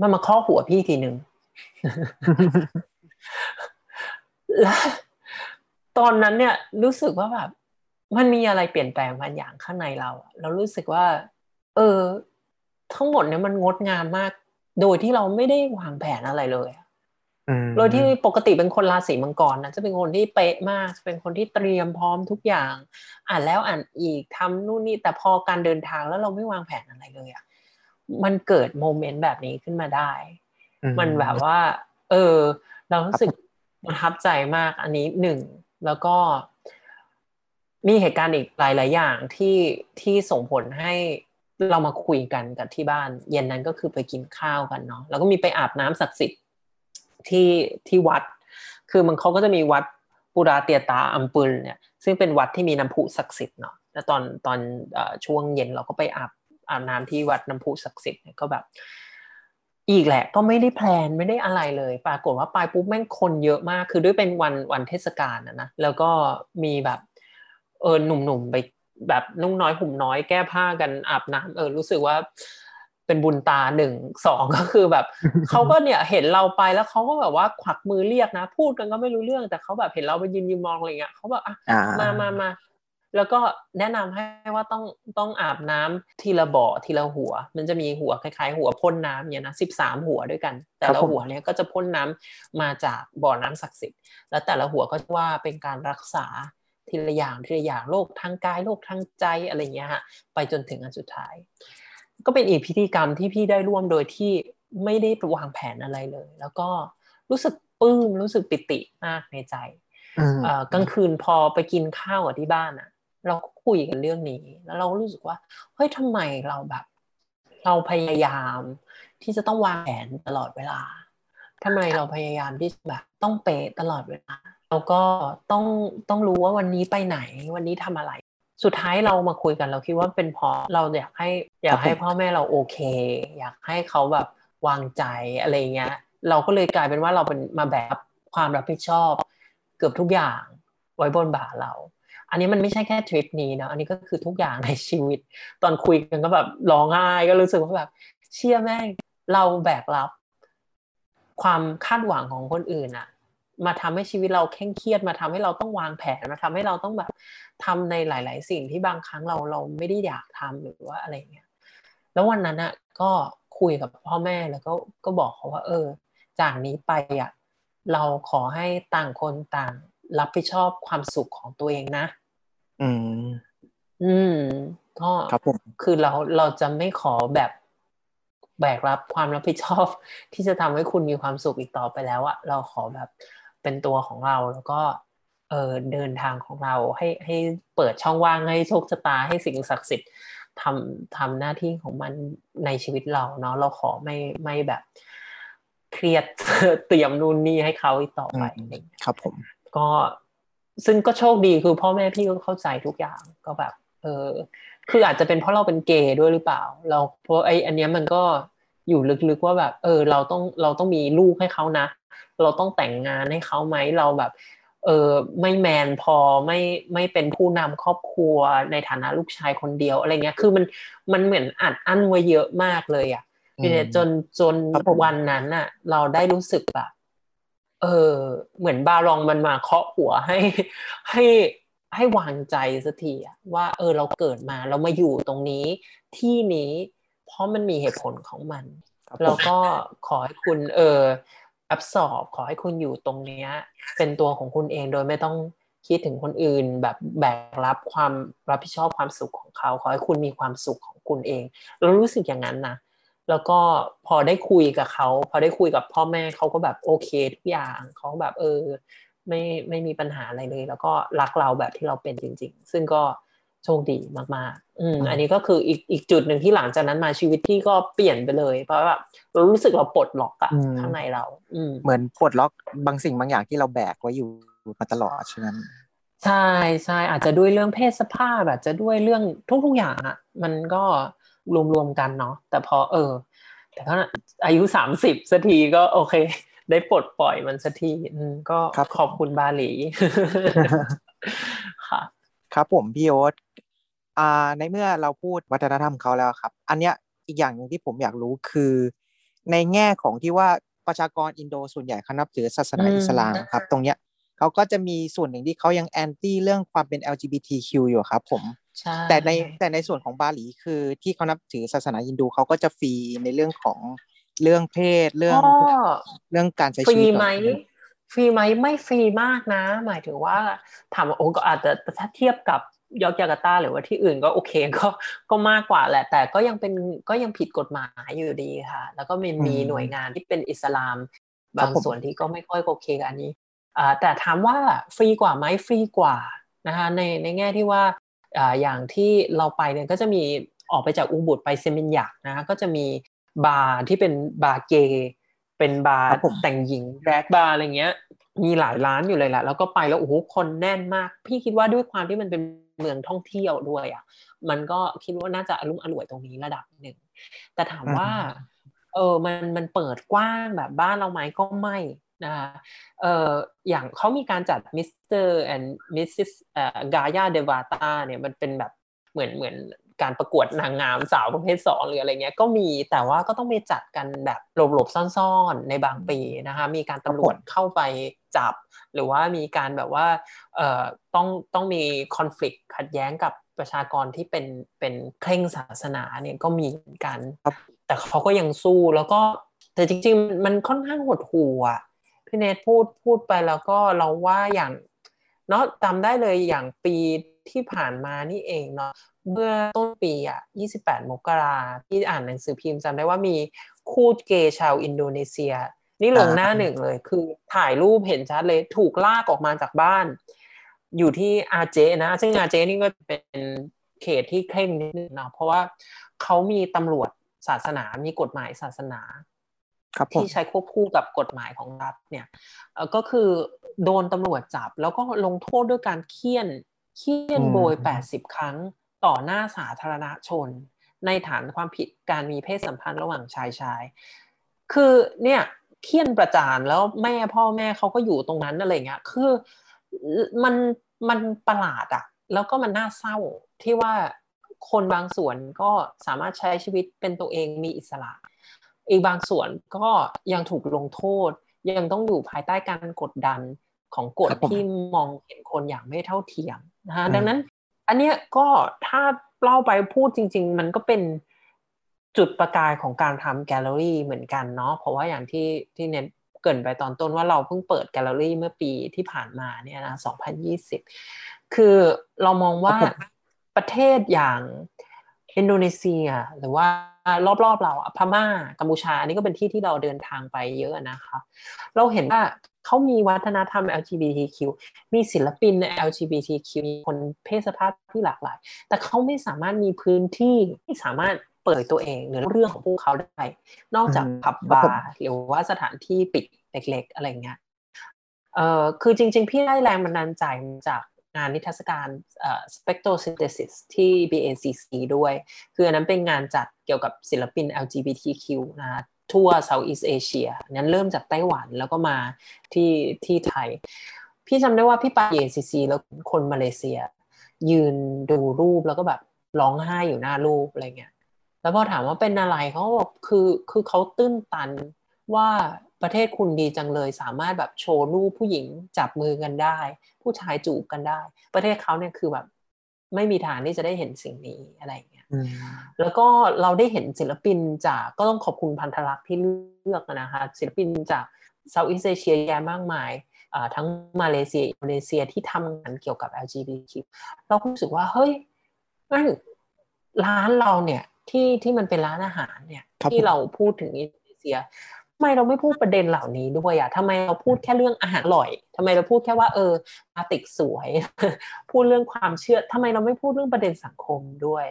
มันมาเคาะหัวพี่ทีหนึ่งแล้วตอนนั้นเนี่ยรู้สึกว่าแบบ มันมีอะไรเปลี่ยนแปลงบางอย่างข้างในเราอะเรารู้สึกว่า เออ ทั้งหมดเนี่ยมันงดงามมาก โดยที่เราไม่ได้วางแผนอะไรเลยอะอืมโดยที่ปกติเป็นคนราศีมังกรนะจะเป็นคนที่เป๊ะมากจะเป็นคนที่เตรียมพร้อมทุกอย่าง อ่านแล้วอ่านอีกทำนู่นนี่แต่พอการเดินทางแล้วเราไม่วางแผนอะไรเลยอะมันเกิดโมเมนต์แบบนี้ขึ้นมาได้อืมันแบบว่า เออ เรารู้สึกประทับใจมากอันนี้หนึ่งแล้วก็ มีเหตุการณ์อีกหลาย ๆ อย่างที่ที่ส่งผลให้เรามาคุยกันกับที่บ้าน เย็นนั้นก็คือไปกินข้าวกันเนาะแล้วก็มีไปอาบน้ำศักดิ์สิทธิ์ที่ที่วัด คือมันเขาก็จะมีวัดปุราเตียตาอัมปุลเนี่ยซึ่งเป็นวัดที่มีน้ำพุศักดิ์สิทธิ์เนาะแล้วตอนตอนช่วงเย็นเราก็ไปอาบอาบน้ำที่วัดน้ำพุศักดิ์สิทธิ์เนี่ยก็แบบ อีกแหละ ก็ไม่ได้แพลนไม่ได้อะไรเลย ปรากฏว่าไปปุ๊บแม่งคนเยอะมาก คือด้วยเป็นวันวันเทศกาลนะนะแล้วก็มีแบบ เออหนุ่มๆไปแบบนุ่งน้อยห่มน้อยแก้ผ้ากันอาบน้ำเออรู้สึกว่าเป็นบุญตาหนึ่งสองก็คือแบบเขาก็เนี่ยเห็นเราไปแล้วเขาก็แบบว่าขวักมือเรียกนะ พูดกันก็ไม่รู้เรื่องแต่เขาแบบเห็นเราไปยืนยืนมองอะไรเงี้ยเขาแบบอะมามามาแล้วก็แนะนำให้ว่าต้องต้องอาบน้ำทีละบ่อทีละหัว มันจะมีหัวคล้ายๆ หัวพ่นน้ำเนี่ยนะสิบสามหัวด้วยกัน แต่ละหัวเนี่ยก็จะพ่นน้ำมาจากบ่อน้ำศักดิ์สิทธิ์ แล้วแต่ละหัวก็ว่าเป็นการรักษา ทีละอย่างทีละอย่างโรคทางกายโรคทางใจอะไรเงี้ยฮะไปจนถึงอันสุดท้าย ก็เป็นอีกพิธีกรรมที่พี่ได้ร่วมโดยที่ไม่ได้วางแผนอะไรเลย แล้วก็รู้สึกปลื้มรู้สึกปิติมากในใจกลางคืนพอไปกินข้าวที่บ้านอะเราก็คุยกันเรื่องนี้ แล้วเรารู้สึกว่าเฮ้ยทำไมเราแบบ เราพยายามที่จะต้องวางแผนตลอดเวลาทำไมเราพยายามที่แบบต้องเป๊ะตลอดเวลา เราก็ต้องต้องรู้ว่าวันนี้ไปไหน วันนี้ทำอะไร สุดท้ายเรามาคุยกันเราคิดว่าเป็นเพราะเราอยากให้อยากให้พ่อแม่เราโอเค อยากให้เขาแบบวางใจอะไรเงี้ย เราก็เลยกลายเป็นว่าเราเป็นมาแบบความรับผิดชอบ เกือบทุกอย่างไว้บนบ่าเราอันนี้มันไม่ใช่แค่ทริปนี้นะ อันนี้ก็คือทุกอย่างในชีวิต ตอนคุยกันก็แบบร้องไห้ก็รู้สึกว่าแบบเชื่อแม่งเราแบกรับ ความคาดหวังของคนอื่นอะ มาทำให้ชีวิตเราเคร่งเครียดมาทำให้เราต้องวางแผนมาทำให้เราต้องแบบทำในหลาย ๆ สิ่งที่บางครั้งเราเราไม่ได้อยากทำหรือว่าอะไรเงี้ยแล้ววันนั้นอะก็คุยกับพ่อแม่แล้วก็ก็บอกเขาว่า เออ จากนี้ไปอะเราขอให้ต่างคนต่างรับผิดชอบความสุขของตัวเองนะ อืม อืม ก็ครับผมคือเราเราจะไม่ขอแบบแบกรับความรับผิดชอบ ที่จะทำให้คุณมีความสุขอีกต่อไปแล้วอะเราขอแบบ เป็นตัวของเราแล้วก็เออเดินทางของเราให้ให้เปิดช่องว่างให้โชคชะตาให้สิ่งศักดิ์สิทธิ์ทำทำหน้าที่ของมันในชีวิตเราเนาะเราขอไม่ไม่แบบเครียดเตรียมนู่นนี่ให้เขาอีกต่อไปครับผม ก็ซึ่งก็โชคดีคือพ่อแม่พี่ก็เข้าใจทุกอย่างก็แบบ เออ คืออาจจะเป็นเพราะเราเป็นเกย์ด้วยหรือเปล่า เราเพราะไออันเนี้ยมันก็ อยู่ลึกๆว่าแบบ เออ เราต้องเราต้องมีลูกให้เขานะ เราต้องแต่งงานให้เขาไหมเราแบบ เออไม่แมนพอไม่ไม่เป็นผู้นำครอบครัวในฐานะลูกชายคนเดียวอะไรเงี้ย คือมันมันเหมือนอัดอั้นไว้เยอะมากเลยอะเนี่ยจนจนวันนั้นอะ เราได้รู้สึกแบบเออเหมือนบารองมันมาเคาะหัวให้ให้ให้วางใจสักทีอะว่า เออเราเกิดมาเรามาอยู่ตรงนี้ที่นี้ เพราะมันมีเหตุผลของมัน แล้วก็ขอให้คุณเอออับสอบขอให้คุณอยู่ตรงเนี้ย เป็นตัวของคุณเองโดยไม่ต้องคิดถึงคนอื่นแบบแบกรับความรับผิดชอบความสุขของเขา ขอให้คุณมีความสุขของคุณเอง เรารู้สึกอย่างนั้นนะแล้วก็พอได้คุยกับเขา พอได้คุยกับพ่อแม่เขาก็แบบโอเคทุกอย่างเขาแบบเออ ไม่ไม่มีปัญหาอะไรเลย แล้วก็รักเราแบบที่เราเป็นจริง ๆ ซึ่งก็โชคดีมากๆ อืมอันนี้ก็คืออีกอีกจุดหนึ่งที่หลังจากนั้นมาชีวิตที่ก็เปลี่ยนไปเลย เพราะว่าเรารู้สึกเราปลดล็อกอะข้างในเรา อืมเหมือนปลดล็อกบางสิ่งบางอย่างที่เราแบกไว้อยู่มาตลอดฉะนั้นใช่ใช่อาจจะด้วยเรื่องเพศสภาพอาจจะด้วยเรื่องทุก ๆอย่างอะมันก็รวมๆกันเนาะแต่พอเออ แต่ก็อายุสามสิบสักทีก็โอเค ได้ปลดปล่อยมันสักทีก็ขอบคุณบาหลี ค่ะ ครับผมพี่โอ๊ตอ่า ในเมื่อเราพูดวัฒนธรรมเขาแล้วครับ อันเนี้ยอีกอย่างหนึ่งที่ผมอยากรู้คือ ในแง่ของที่ว่าประชากรอินโดส่วนใหญ่เขานับถือศาสนาอิสลามครับ ตรงเนี้ยเขาก็จะมีส่วนหนึ่งที่เขายัง anti เรื่องความเป็น LGBTQ อยู่ครับ ผมแต่ในแต่ในส่วนของบาหลีคือที่เขานับถือศาสนาฮินดูเขาก็จะฟรีในเรื่องของเรื่องเพศเรื่องเรื่องการใช้ชีวิตฟรีไหมฟรีไหมไม่ฟรีมากนะ หมายถึงว่าถามว่าโอ้ก็อาจจะถ้าเทียบกับ ยอกจาการ์ตาหรือว่าที่อื่นก็โอเคก็ก็มากกว่าแหละ แต่ก็ยังเป็นก็ยังผิดกฎหมายอยู่ดีค่ะ แล้วก็มีมีหน่วยงานที่เป็นอิสลาม บางส่วนที่ก็ไม่ค่อยโอเคกับอันนี้อ่าแต่ถามว่าฟรีกว่าไหมฟรีกว่านะคะในในแง่ที่ว่าอ่าอย่างที่เราไปเนี่ยก็จะมีออกไปจากอูบุดไปเซมินยักนะคะก็จะมีบาร์ที่เป็นบาร์เกย์เป็นบาร์ครับผมแต่งหญิง drag bar อะไรเงี้ยมีหลายร้านอยู่เลยแหละแล้วก็ไปแล้วโอ้โหคนแน่นมาก พี่คิดว่าด้วยความที่มันเป็น เมืองท่องเที่ยวด้วยอะมันก็คิดว่าน่าจะอะลุ่มอล่วยตรงนี้ระดับหนึ่งแต่ถามว่าเออมันมันเปิดกว้างแบบบ้านเราไหมก็ไม่นะคะเอออย่างเขามีการจัด Mister and Misses เอ่อ Gaya Dewata เนี่ยมันเป็นแบบเหมือนเหมือน การประกวดนางงามสาวประเภทสองหรืออะไรเงี้ยก็มีแต่ว่าก็ต้องไปจัดกันแบบหลบๆซ่อนๆในบางปีนะคะมีการตำรวจเข้าไปจับ หรือว่ามีการแบบว่าเอ่อต้องต้องมีคอน FLICT ขัดแย้งกับประชากรที่เป็นเป็นเคร่งศาสนาเนี่ยก็มีเหมือนกันครับแต่เขาก็ยังสู้แล้วก็แต่จริง ๆ มันค่อนข้างหดหู่อะพี่เนทพูดพูดไปแล้วก็เราว่าอย่างเนาะจำได้เลยอย่างปี ที่ผ่านมานี่เองเนาะเมื่อต้นปีอะ 28 มกราที่อ่านหนังสือพิมพ์จำได้ว่ามีคู่เกย์ชาวอินโดนีเซีย นี่ลงหน้าหนึ่งเลย คือถ่ายรูปเห็นชัดเลยถูกลากออกมาจากบ้าน อยู่ที่อาเจนะ ซึ่งอาเจนี่ก็เป็นเขตที่เคร่งนิดนึงเนาะเพราะว่าเขามีตำรวจศาสนา มีกฎหมายศาสนาครับผมที่ใช้ควบคู่กับกฎหมายของรัฐเนี่ยเอ่อก็คือโดนตำรวจจับแล้วก็ลงโทษด้วยการเคี่ยน เคี่ยนโบย 80 ครั้งต่อหน้าสาธารณชน ในฐานความผิดการมีเพศสัมพันธ์ระหว่างชายชาย คือเนี่ยเคี่ยนประจานแล้วแม่พ่อแม่เขาก็อยู่ตรงนั้นอะไรเงี้ย คือมันมันประหลาดอะแล้วก็มันน่าเศร้าที่ว่าคนบางส่วนก็สามารถใช้ชีวิตเป็นตัวเองมีอิสระ อีกบางส่วนก็ยังถูกลงโทษ ยังต้องอยู่ภายใต้การกดดัน ของกฎครับผมที่มองเห็นคนอย่างไม่เท่าเทียมนะฮะอืมดังนั้น อันเนี้ยก็ถ้าเล่าไปพูดจริง ๆ มันก็เป็นจุดประกายของการทำแกลเลอรี่เหมือนกันเนาะเพราะว่าอย่างที่ที่เน้นเกรินไปตอนต้นว่าเราเพิ่งเปิดแกลเลอรี่เมื่อปีที่ผ่านมาเนี่ยนะ 2020 คือเรามองว่าครับผมประเทศอย่างอินโดนีเซีย หรือว่ารอบๆเราอะพม่ากัมพูชาอันนี้ก็เป็นที่ที่เราเดินทางไปเยอะนะคะ เราเห็นว่า เขามีวัฒนธรรม LGBTQ มีศิลปินใน LGBTQ มีคนเพศสภาพที่หลากหลาย แต่เขาไม่สามารถมีพื้นที่ที่สามารถเปิดตัวเองหรือเรื่องของพวกเขาได้ นอกจากอืมผับครับบาผมร์หรือว่าสถานที่ปิดเล็ก ๆ อะไรเงี้ยเอ่อคือจริง ๆ พี่ได้แรงบันดาลใจมาจากงานนิทรรศการเอ่อ Spectrosynthesis ที่ BACC ด้วย คืออันนั้นเป็นงานจัดเกี่ยวกับศิลปิน LGBTQ นะ ทั่ว Southeast Asia นั้นเริ่มจากไต้หวันแล้วก็มาที่ที่ไทย พี่จำได้ว่าพี่ไป BACC แล้วคนมาเลเซีย ยืนดูรูปแล้วก็แบบร้องไห้อยู่หน้ารูปอะไรเงี้ยแล้วพอถามว่าเป็นอะไรเขาบอกคือคือเขาตื้นตันว่าประเทศคุณดีจังเลย สามารถแบบโชว์รูปผู้หญิงจับมือกันได้ ผู้ชายจูบกันได้ ประเทศเขาเนี่ยคือแบบไม่มีทางที่จะได้เห็นสิ่งนี้อะไรเงี้ย แล้วก็เราได้เห็นศิลปินจากก็ต้องขอบคุณพันธลักษณ์ที่เลือกนะคะศิลปินจากเซาท์อีสเอเชียแยะมากมายอ่าทั้งมาเลเซียอินโดนีเซียที่ทำงานเกี่ยวกับ LGBTQ เราก็รู้สึกว่าเฮ้ยงั้นร้านเราเนี่ยที่ที่มันเป็นร้านอาหารเนี่ยครับที่ผมเราพูดถึงอินโดนีเซียทำไมเราไม่พูดประเด็นเหล่านี้ด้วยอะทำไมเราพูดแค่เรื่องอาหารอร่อยทำไมเราพูดแค่ว่าเอออาติกสวย พูดเรื่องความเชื่อทำไมเราไม่พูดเรื่องประเด็นสังคมด้วย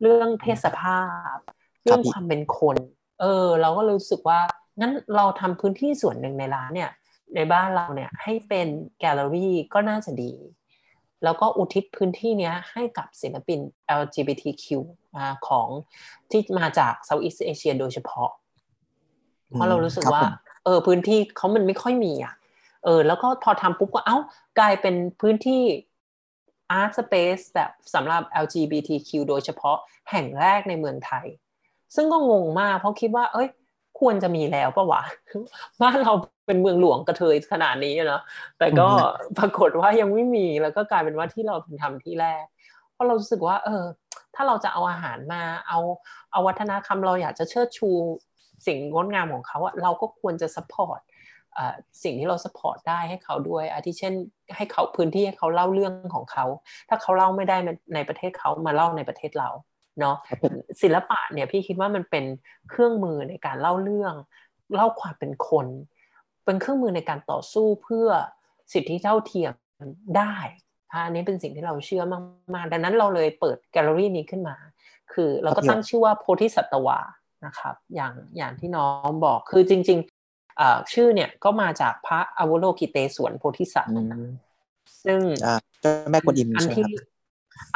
เรื่องเพศสภาพ เรื่องความเป็นคน เออ เราก็รู้สึกว่างั้นเราทำพื้นที่ส่วนหนึ่งในร้านเนี่ย ในบ้านเราเนี่ยให้เป็นแกลเลอรี่ก็น่าจะดี แล้วก็อุทิศพื้นที่เนี้ยให้กับศิลปิน LGBTQ อ่าของที่มาจาก Southeast Asia โดยเฉพาะ เพราะเรารู้สึกว่าครับผมเออ พื้นที่เขามันไม่ค่อยมีอะ เออ แล้วก็พอทำปุ๊บก็เอ้ากลายเป็นพื้นที่ art space แบบสำหรับ LGBTQ โดยเฉพาะแห่งแรกในเมืองไทย ซึ่งก็งงมากเพราะคิดว่า เอ้ย ควรจะมีแล้วปะวะ บ้านเราเป็นเมืองหลวงกระเทยขนาดนี้อะเนาะแต่ก็อืมปรากฏว่ายังไม่มีแล้วก็กลายเป็นว่าที่เราเป็นทำที่แรก เพราะเรารู้สึกว่า เออ ถ้าเราจะเอาอาหารมา เอาเอาวัฒนธรรมเราอยากจะเชิดชูสิ่งงดงามของเขาอะเราก็ควรจะ support เอ่อ สิ่งที่เรา support ได้ให้เขาด้วยอาทิเช่น ให้เขาพื้นที่ให้เขาเล่าเรื่องของเขา ถ้าเขาเล่าไม่ได้ในประเทศเขามาเล่าในประเทศเราเนาะครับผมศิลปะเนี่ยพี่คิดว่ามันเป็นเครื่องมือในการเล่าเรื่อง เล่าความเป็นคน เป็นเครื่องมือในการต่อสู้เพื่อสิทธิเท่าเทียมได้อันนี้เป็นสิ่งที่เราเชื่อมากๆ ดังนั้นเราเลยเปิดแกลเลอรี่นี้ขึ้นมา คือเราก็ตั้งชื่อว่าโพธิสัตวานะครับ อย่างอย่างที่น้องบอกคือจริงๆ ชื่อเนี่ยก็มาจากพระอวโลกิเตศวนโพธิสัตว์ซึ่งเจ้าแม่กวนอิมใช่ไหมครับ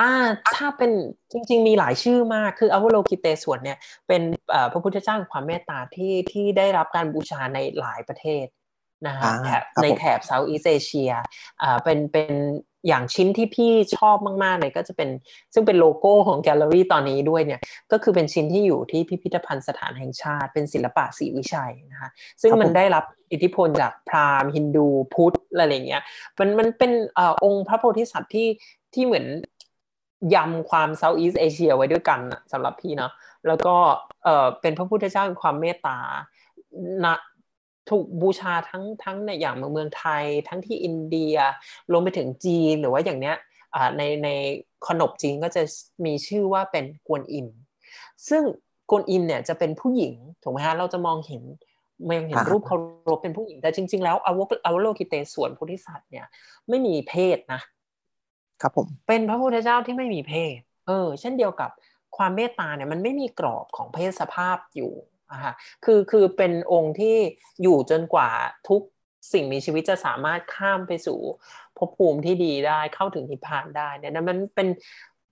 อ่าถ้าเป็นจริง ๆ มีหลายชื่อมากคืออวโลกิเตสวนเนี่ย เป็นพระพุทธเจ้าความเมตตาที่ที่ได้รับการบูชาในหลายประเทศนะฮะแถบในแถบเซาท์อีสเอเชียอ่าเป็นเป็น อย่างชิ้นที่พี่ชอบมากๆเลยก็จะเป็นซึ่งเป็นโลโก้ของแกลเลอรี่ตอนนี้ด้วยเนี่ยก็คือเป็นชิ้นที่อยู่ที่พิพิธภัณฑ์สถานแห่งชาติ เป็นศิลปะศรีวิชัยนะคะซึ่งมันได้รับอิทธิพลจากพราหมณ์ฮินดูพุทธอะไรอย่างเงี้ยมันมันเป็นองค์พระโพธิสัตว์ที่ที่เหมือนยำความ Southeast Asia ไว้ด้วยกันสำหรับพี่เนาะแล้วก็เออเป็นพระพุทธเจ้าในความเมตตานะ ถูกบูชาทั้งทั้งในอย่างเมืองไทย ทั้งที่อินเดียรวมไปถึงจีนหรือว่าอย่างเนี้ยในในขนบจีนก็จะมีชื่อว่าเป็นกวนอิม ซึ่งกวนอิมเนี่ยจะเป็นผู้หญิงถูกไหมฮะเราจะมองเห็นมองเห็นรูปเขารบเป็นผู้หญิงแต่จริง ๆ แล้วอวอวโลกิเตส่วนโพธิสัตว์เนี่ยไม่มีเพศนะครับผมเป็นพระพุทธเจ้าที่ไม่มีเพศ เออ เช่นเดียวกับความเมตตาเนี่ยมันไม่มีกรอบของเพศสภาพอยู่ อะค่ะคือคือเป็นองค์ที่อยู่จนกว่าทุกสิ่งมีชีวิตจะสามารถข้ามไปสู่ภพภูมิที่ดีได้เข้าถึงนิพพานได้เนี่ยมันเป็น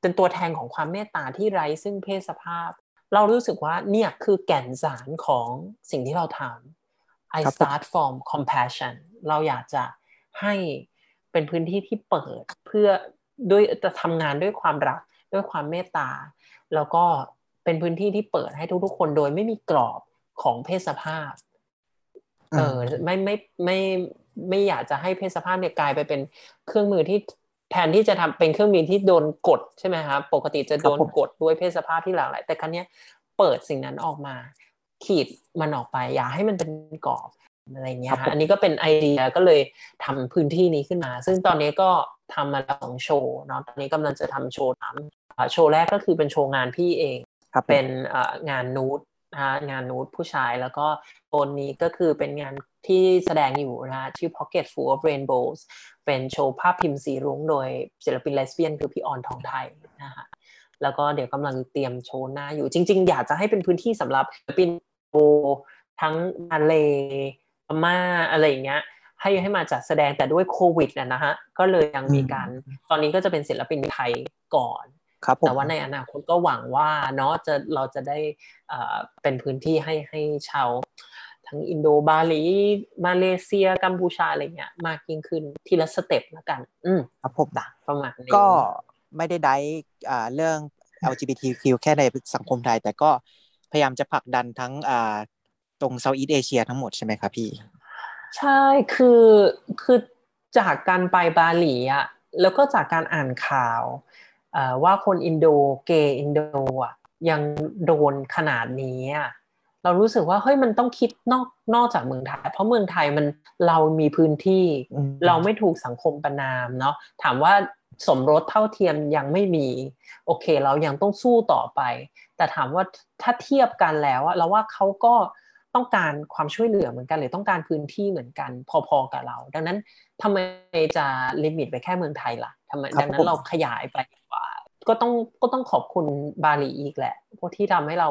เป็นตัวแทนของความเมตตาที่ไร้ซึ่งเพศสภาพ เรารู้สึกว่าเนี่ยคือแก่นสารของสิ่งที่เราทำ I start from compassion เราอยากจะให้เป็นพื้นที่ที่เปิดเพื่อด้วยจะทำงานด้วยความรักด้วยความเมตตา แล้วก็ เป็นพื้นที่ที่เปิดให้ทุกๆ คนโดยไม่มีกรอบของเพศสภาพ เออไม่ไม่ไม่ไม่อยากจะให้เพศสภาพเนี่ยกลายไปเป็นเครื่องมือที่แทนที่จะทำเป็นเครื่องมือที่โดนกดใช่ไหมครับปกติจะโดนกดด้วยเพศสภาพที่หลากหลายแต่ครั้นี้เปิดสิ่งนั้นออกมา ขีดมันออกไป อย่าให้มันเป็นกรอบอะไรเงี้ยอันนี้ก็เป็นไอเดียก็เลยทำพื้นที่นี้ขึ้นมา ซึ่งตอนนี้ก็ทำมาแล้วสองโชว์เนาะตอนนี้กำลังจะทำโชว์สามโชว์แรกก็คือเป็นโชว์งานพี่เอง เป็นงานนูดนะงานนูดผู้ชายแล้วก็โซนนี้ก็คือเป็นงานที่แสดงอยู่นะชื่อ Pocket Full of Rainbows เป็นโชว์ภาพพิมพ์สีรุ้งโดยศิลปินเลสเบี้ยนคือพี่ออนทองไทยนะฮะแล้วก็เดี๋ยวกำลังเตรียมโชว์หน้าอยู่จริง ๆ อยากจะให้เป็นพื้นที่สำหรับศิลปินโอทั้งมาเลม่าอะไรอย่างเงี้ยให้ให้มาจัดแสดงแต่ด้วยโควิดนะฮะก็เลยยังมีการตอนนี้ก็จะเป็นศิลปินไทยก่อน ครับแต่ว่าในอนาคตก็หวังว่าเนาะจะเราจะได้เป็นพื้นที่ให้ให้ชาวทั้งอินโดบาหลีมาเลเซียกัมพูชาอะไรเงี้ยมากยิ่งขึ้นทีละสเต็ปแล้วกัน อืมครับผมประมาณนี้ก็ไม่ได้ได้เรื่อง LGBTQ แค่ในสังคมไทย แต่ก็พยายามจะผลักดันทั้งตรง Southeast Asia ทั้งหมดใช่ไหมครับพี่ ใช่คือคือจากการไปบาหลีอะแล้วก็จากการอ่านข่าว ว่าคนอินโดเกย์อินโดอะยังโดนขนาดนี้อะเรารู้สึกว่าเฮ้ยมันต้องคิดนอกนอกจากเมืองไทย เพราะเมืองไทยมันเรามีพื้นที่เราไม่ถูกสังคมประณามเนาะถามว่าสมรสเท่าเทียมยังไม่มี โอเค เรายังต้องสู้ต่อไป แต่ถามว่าถ้าเทียบกันแล้วอะเราว่าเขาก็ต้องการความช่วยเหลือเหมือนกัน หรือต้องการพื้นที่เหมือนกัน พอๆกับเรา ดังนั้นทำไมจะลิมิตไปแค่เมืองไทยล่ะทำไมดังนั้นเราขยายไป ก็ต้องก็ต้องขอบคุณบาหลีอีกแหละพวกที่ทำให้เรา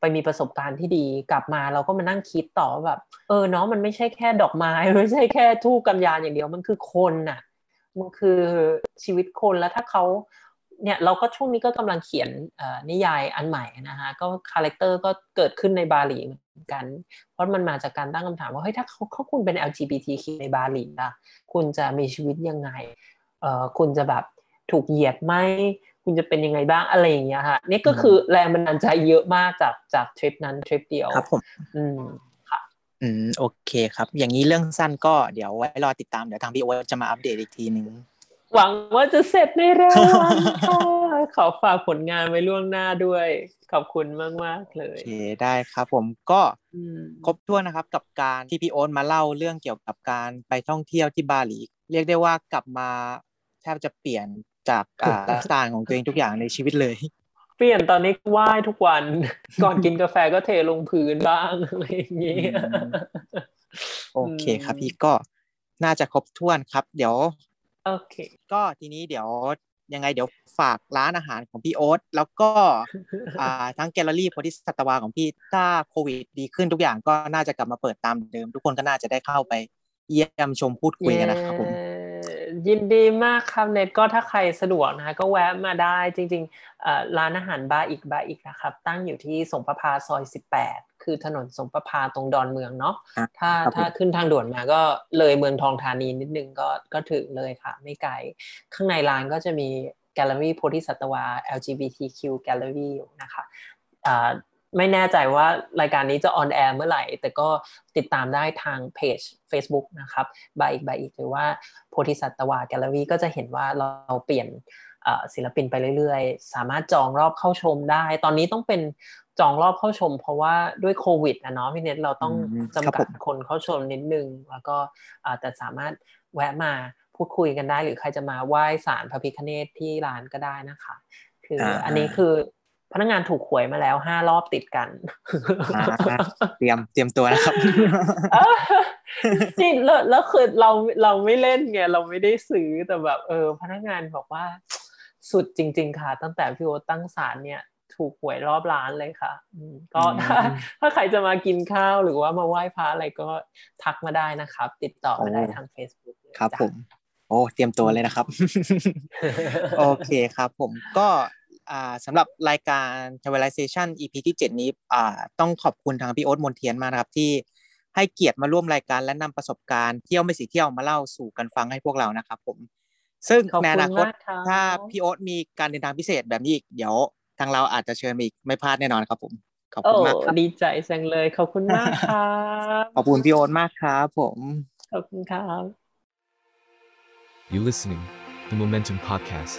ไปมีประสบการณ์ที่ดีกลับมาเราก็มานั่งคิดต่อแบบ เออเนาะมันไม่ใช่แค่ดอกไม้ไม่ใช่แค่ทูกกำยานอย่างเดียวมันคือคนน่ะ มันคือชีวิตคนแล้วถ้าเขาเนี่ยเราก็ช่วงนี้ก็กำลังเขียนนิยายอันใหม่นะคะก็ character ก็เกิดขึ้นในบาหลีเหมือนกัน เพราะมันมาจากการตั้งคำถามว่าเฮ้ยถ้าเขาเขาคุณเป็น LGBTQ ในบาหลีล่ะคุณจะมีชีวิตยังไงเออคุณจะแบบถูกเหยียดไหม คุณจะเป็นยังไงบ้างอะไรอย่างเงี้ยค่ะนี่ก็คือแรงบันดาลใจเยอะมากจากจากทริปนั้นทริปเดียวครับผมอืมค่ะอืมโอเคครับ อย่างนี้เรื่องสั้นก็เดี๋ยวไว้รอติดตามเดี๋ยวทางพี่โอ๊ตจะมาอัปเดตอีกทีนึงหวังว่าจะเสร็จในเร็ววันค่ะขอฝากผลงานไว้ล่วงหน้าด้วย ขอบคุณมากมากเลยโอเคได้ครับผมก็ครบถ้วนนะครับกับการที่พี่โอ๊ตมาเล่าเรื่องเกี่ยวกับการไปท่องเที่ยวที่บาหลี เรียกได้ว่ากลับมาแทบจะเปลี่ยน จากไลฟ์สไตล์ของตัวเองทุกอย่างในชีวิตเลย เปลี่ยนตอนนี้ไหว้ทุกวัน ก่อนกินกาแฟก็เทลงพื้นบ้างอะไรอย่างนี้โอเคครับพี่ก็น่าจะครบถ้วนครับ เดี๋ยวโอเค ก็ทีนี้เดี๋ยวยังไงเดี๋ยวฝากร้านอาหารของพี่โอ๊ตแล้วก็อ่าทั้งแกลเลอรี่โพธิสัตวาของพี่ถ้าโควิดดีขึ้นทุกอย่างก็น่าจะกลับมาเปิดตามเดิม ทุกคนก็น่าจะได้เข้าไปเยี่ยมชมพูดคุยกันนะครับผมเย้ยินดีมากครับเน็ตก็ถ้าใครสะดวกนะคะก็แวะมาได้จริงๆเอ่อร้านอาหารบาร์อีกบาร์อีกนะครับ ตั้งอยู่ที่สรงประภาซอย 18 คือถนนสรงประภาตรงดอนเมืองเนาะอะถ้าครับผมถ้าขึ้นทางด่วนมาก็เลยเมืองทองธานีนิดนึงก็ก็ถึงเลยค่ะ ไม่ไกล ข้างในร้านก็จะมีแกลเลอรี่โพธิสัตวา LGBTQ Gallery อยู่นะคะอ่า ไม่แน่ใจว่ารายการนี้จะ on air เมื่อไหร่ แต่ก็ติดตามได้ทางเพจ Facebook นะครับบายอีกบายอีกหรือว่าโพธิสัตวาแกลเลอรี่ก็จะเห็นว่าเราเปลี่ยนเอ่อศิลปินไปเรื่อยๆ สามารถจองรอบเข้าชมได้ ตอนนี้ต้องเป็นจองรอบเข้าชม เพราะว่าด้วยโควิดนะเนาะพี่เน็ตเราต้องอืมจำครับกัผดมคนเข้าชมนิดนึง แล้วก็อ่าแต่สามารถแวะมาพูดคุยกันได้ หรือใครจะมาไหว้ศาลพระพิฆเนศที่ร้านก็ได้นะคะ คืออาอันนี้คือ พนักงานถูกหวยมาแล้วห้ารอบติดกันอ่าเตรียมเตรียมตัวนะครับเออจริงแล้วแล้วคือเราเราไม่เล่นไงเราไม่ได้ซื้อแต่แบบ เออ พนักงานบอกว่าสุดจริง ๆ ค่ะ ตั้งแต่พี่โอตตั้งศาลเนี่ยถูกหวยรอบร้านเลยค่ะอืมก็อืมถ้าถ้าใครจะมากินข้าวหรือว่ามาไหว้พระอะไรก็ทักมาได้นะครับ ติดต่อมาได้ทาง Facebook เลยครับจ้ะผม โอ้เตรียมตัวเลยนะครับ โอเคครับผมก็อ่า สำหรับรายการ Travelization EP ที่ 7 นี้อ่าต้องขอบคุณทางพี่โอ๊ตมนเทียนมากนะครับ ที่ให้เกียรติมาร่วมรายการและนำประสบการณ์เที่ยวไม่สีเที่ยวมาเล่าสู่กันฟังให้พวกเรานะครับผม ซึ่งขอบในคุอณนาคตมากครับถ้าพี่โอ๊ตมีการเดินทางพิเศษแบบนี้อีกเดี๋ยวทางเราอาจจะเชิญมาอีกไม่พลาดแน่นอนครับผมขอบโอ้คุณมากครับดีใจจังเลยขอบคุณมากครับขอบคุณพี่โอ๊ตมากครับผมขอบคุณครับ You listening, the Momentum Podcast.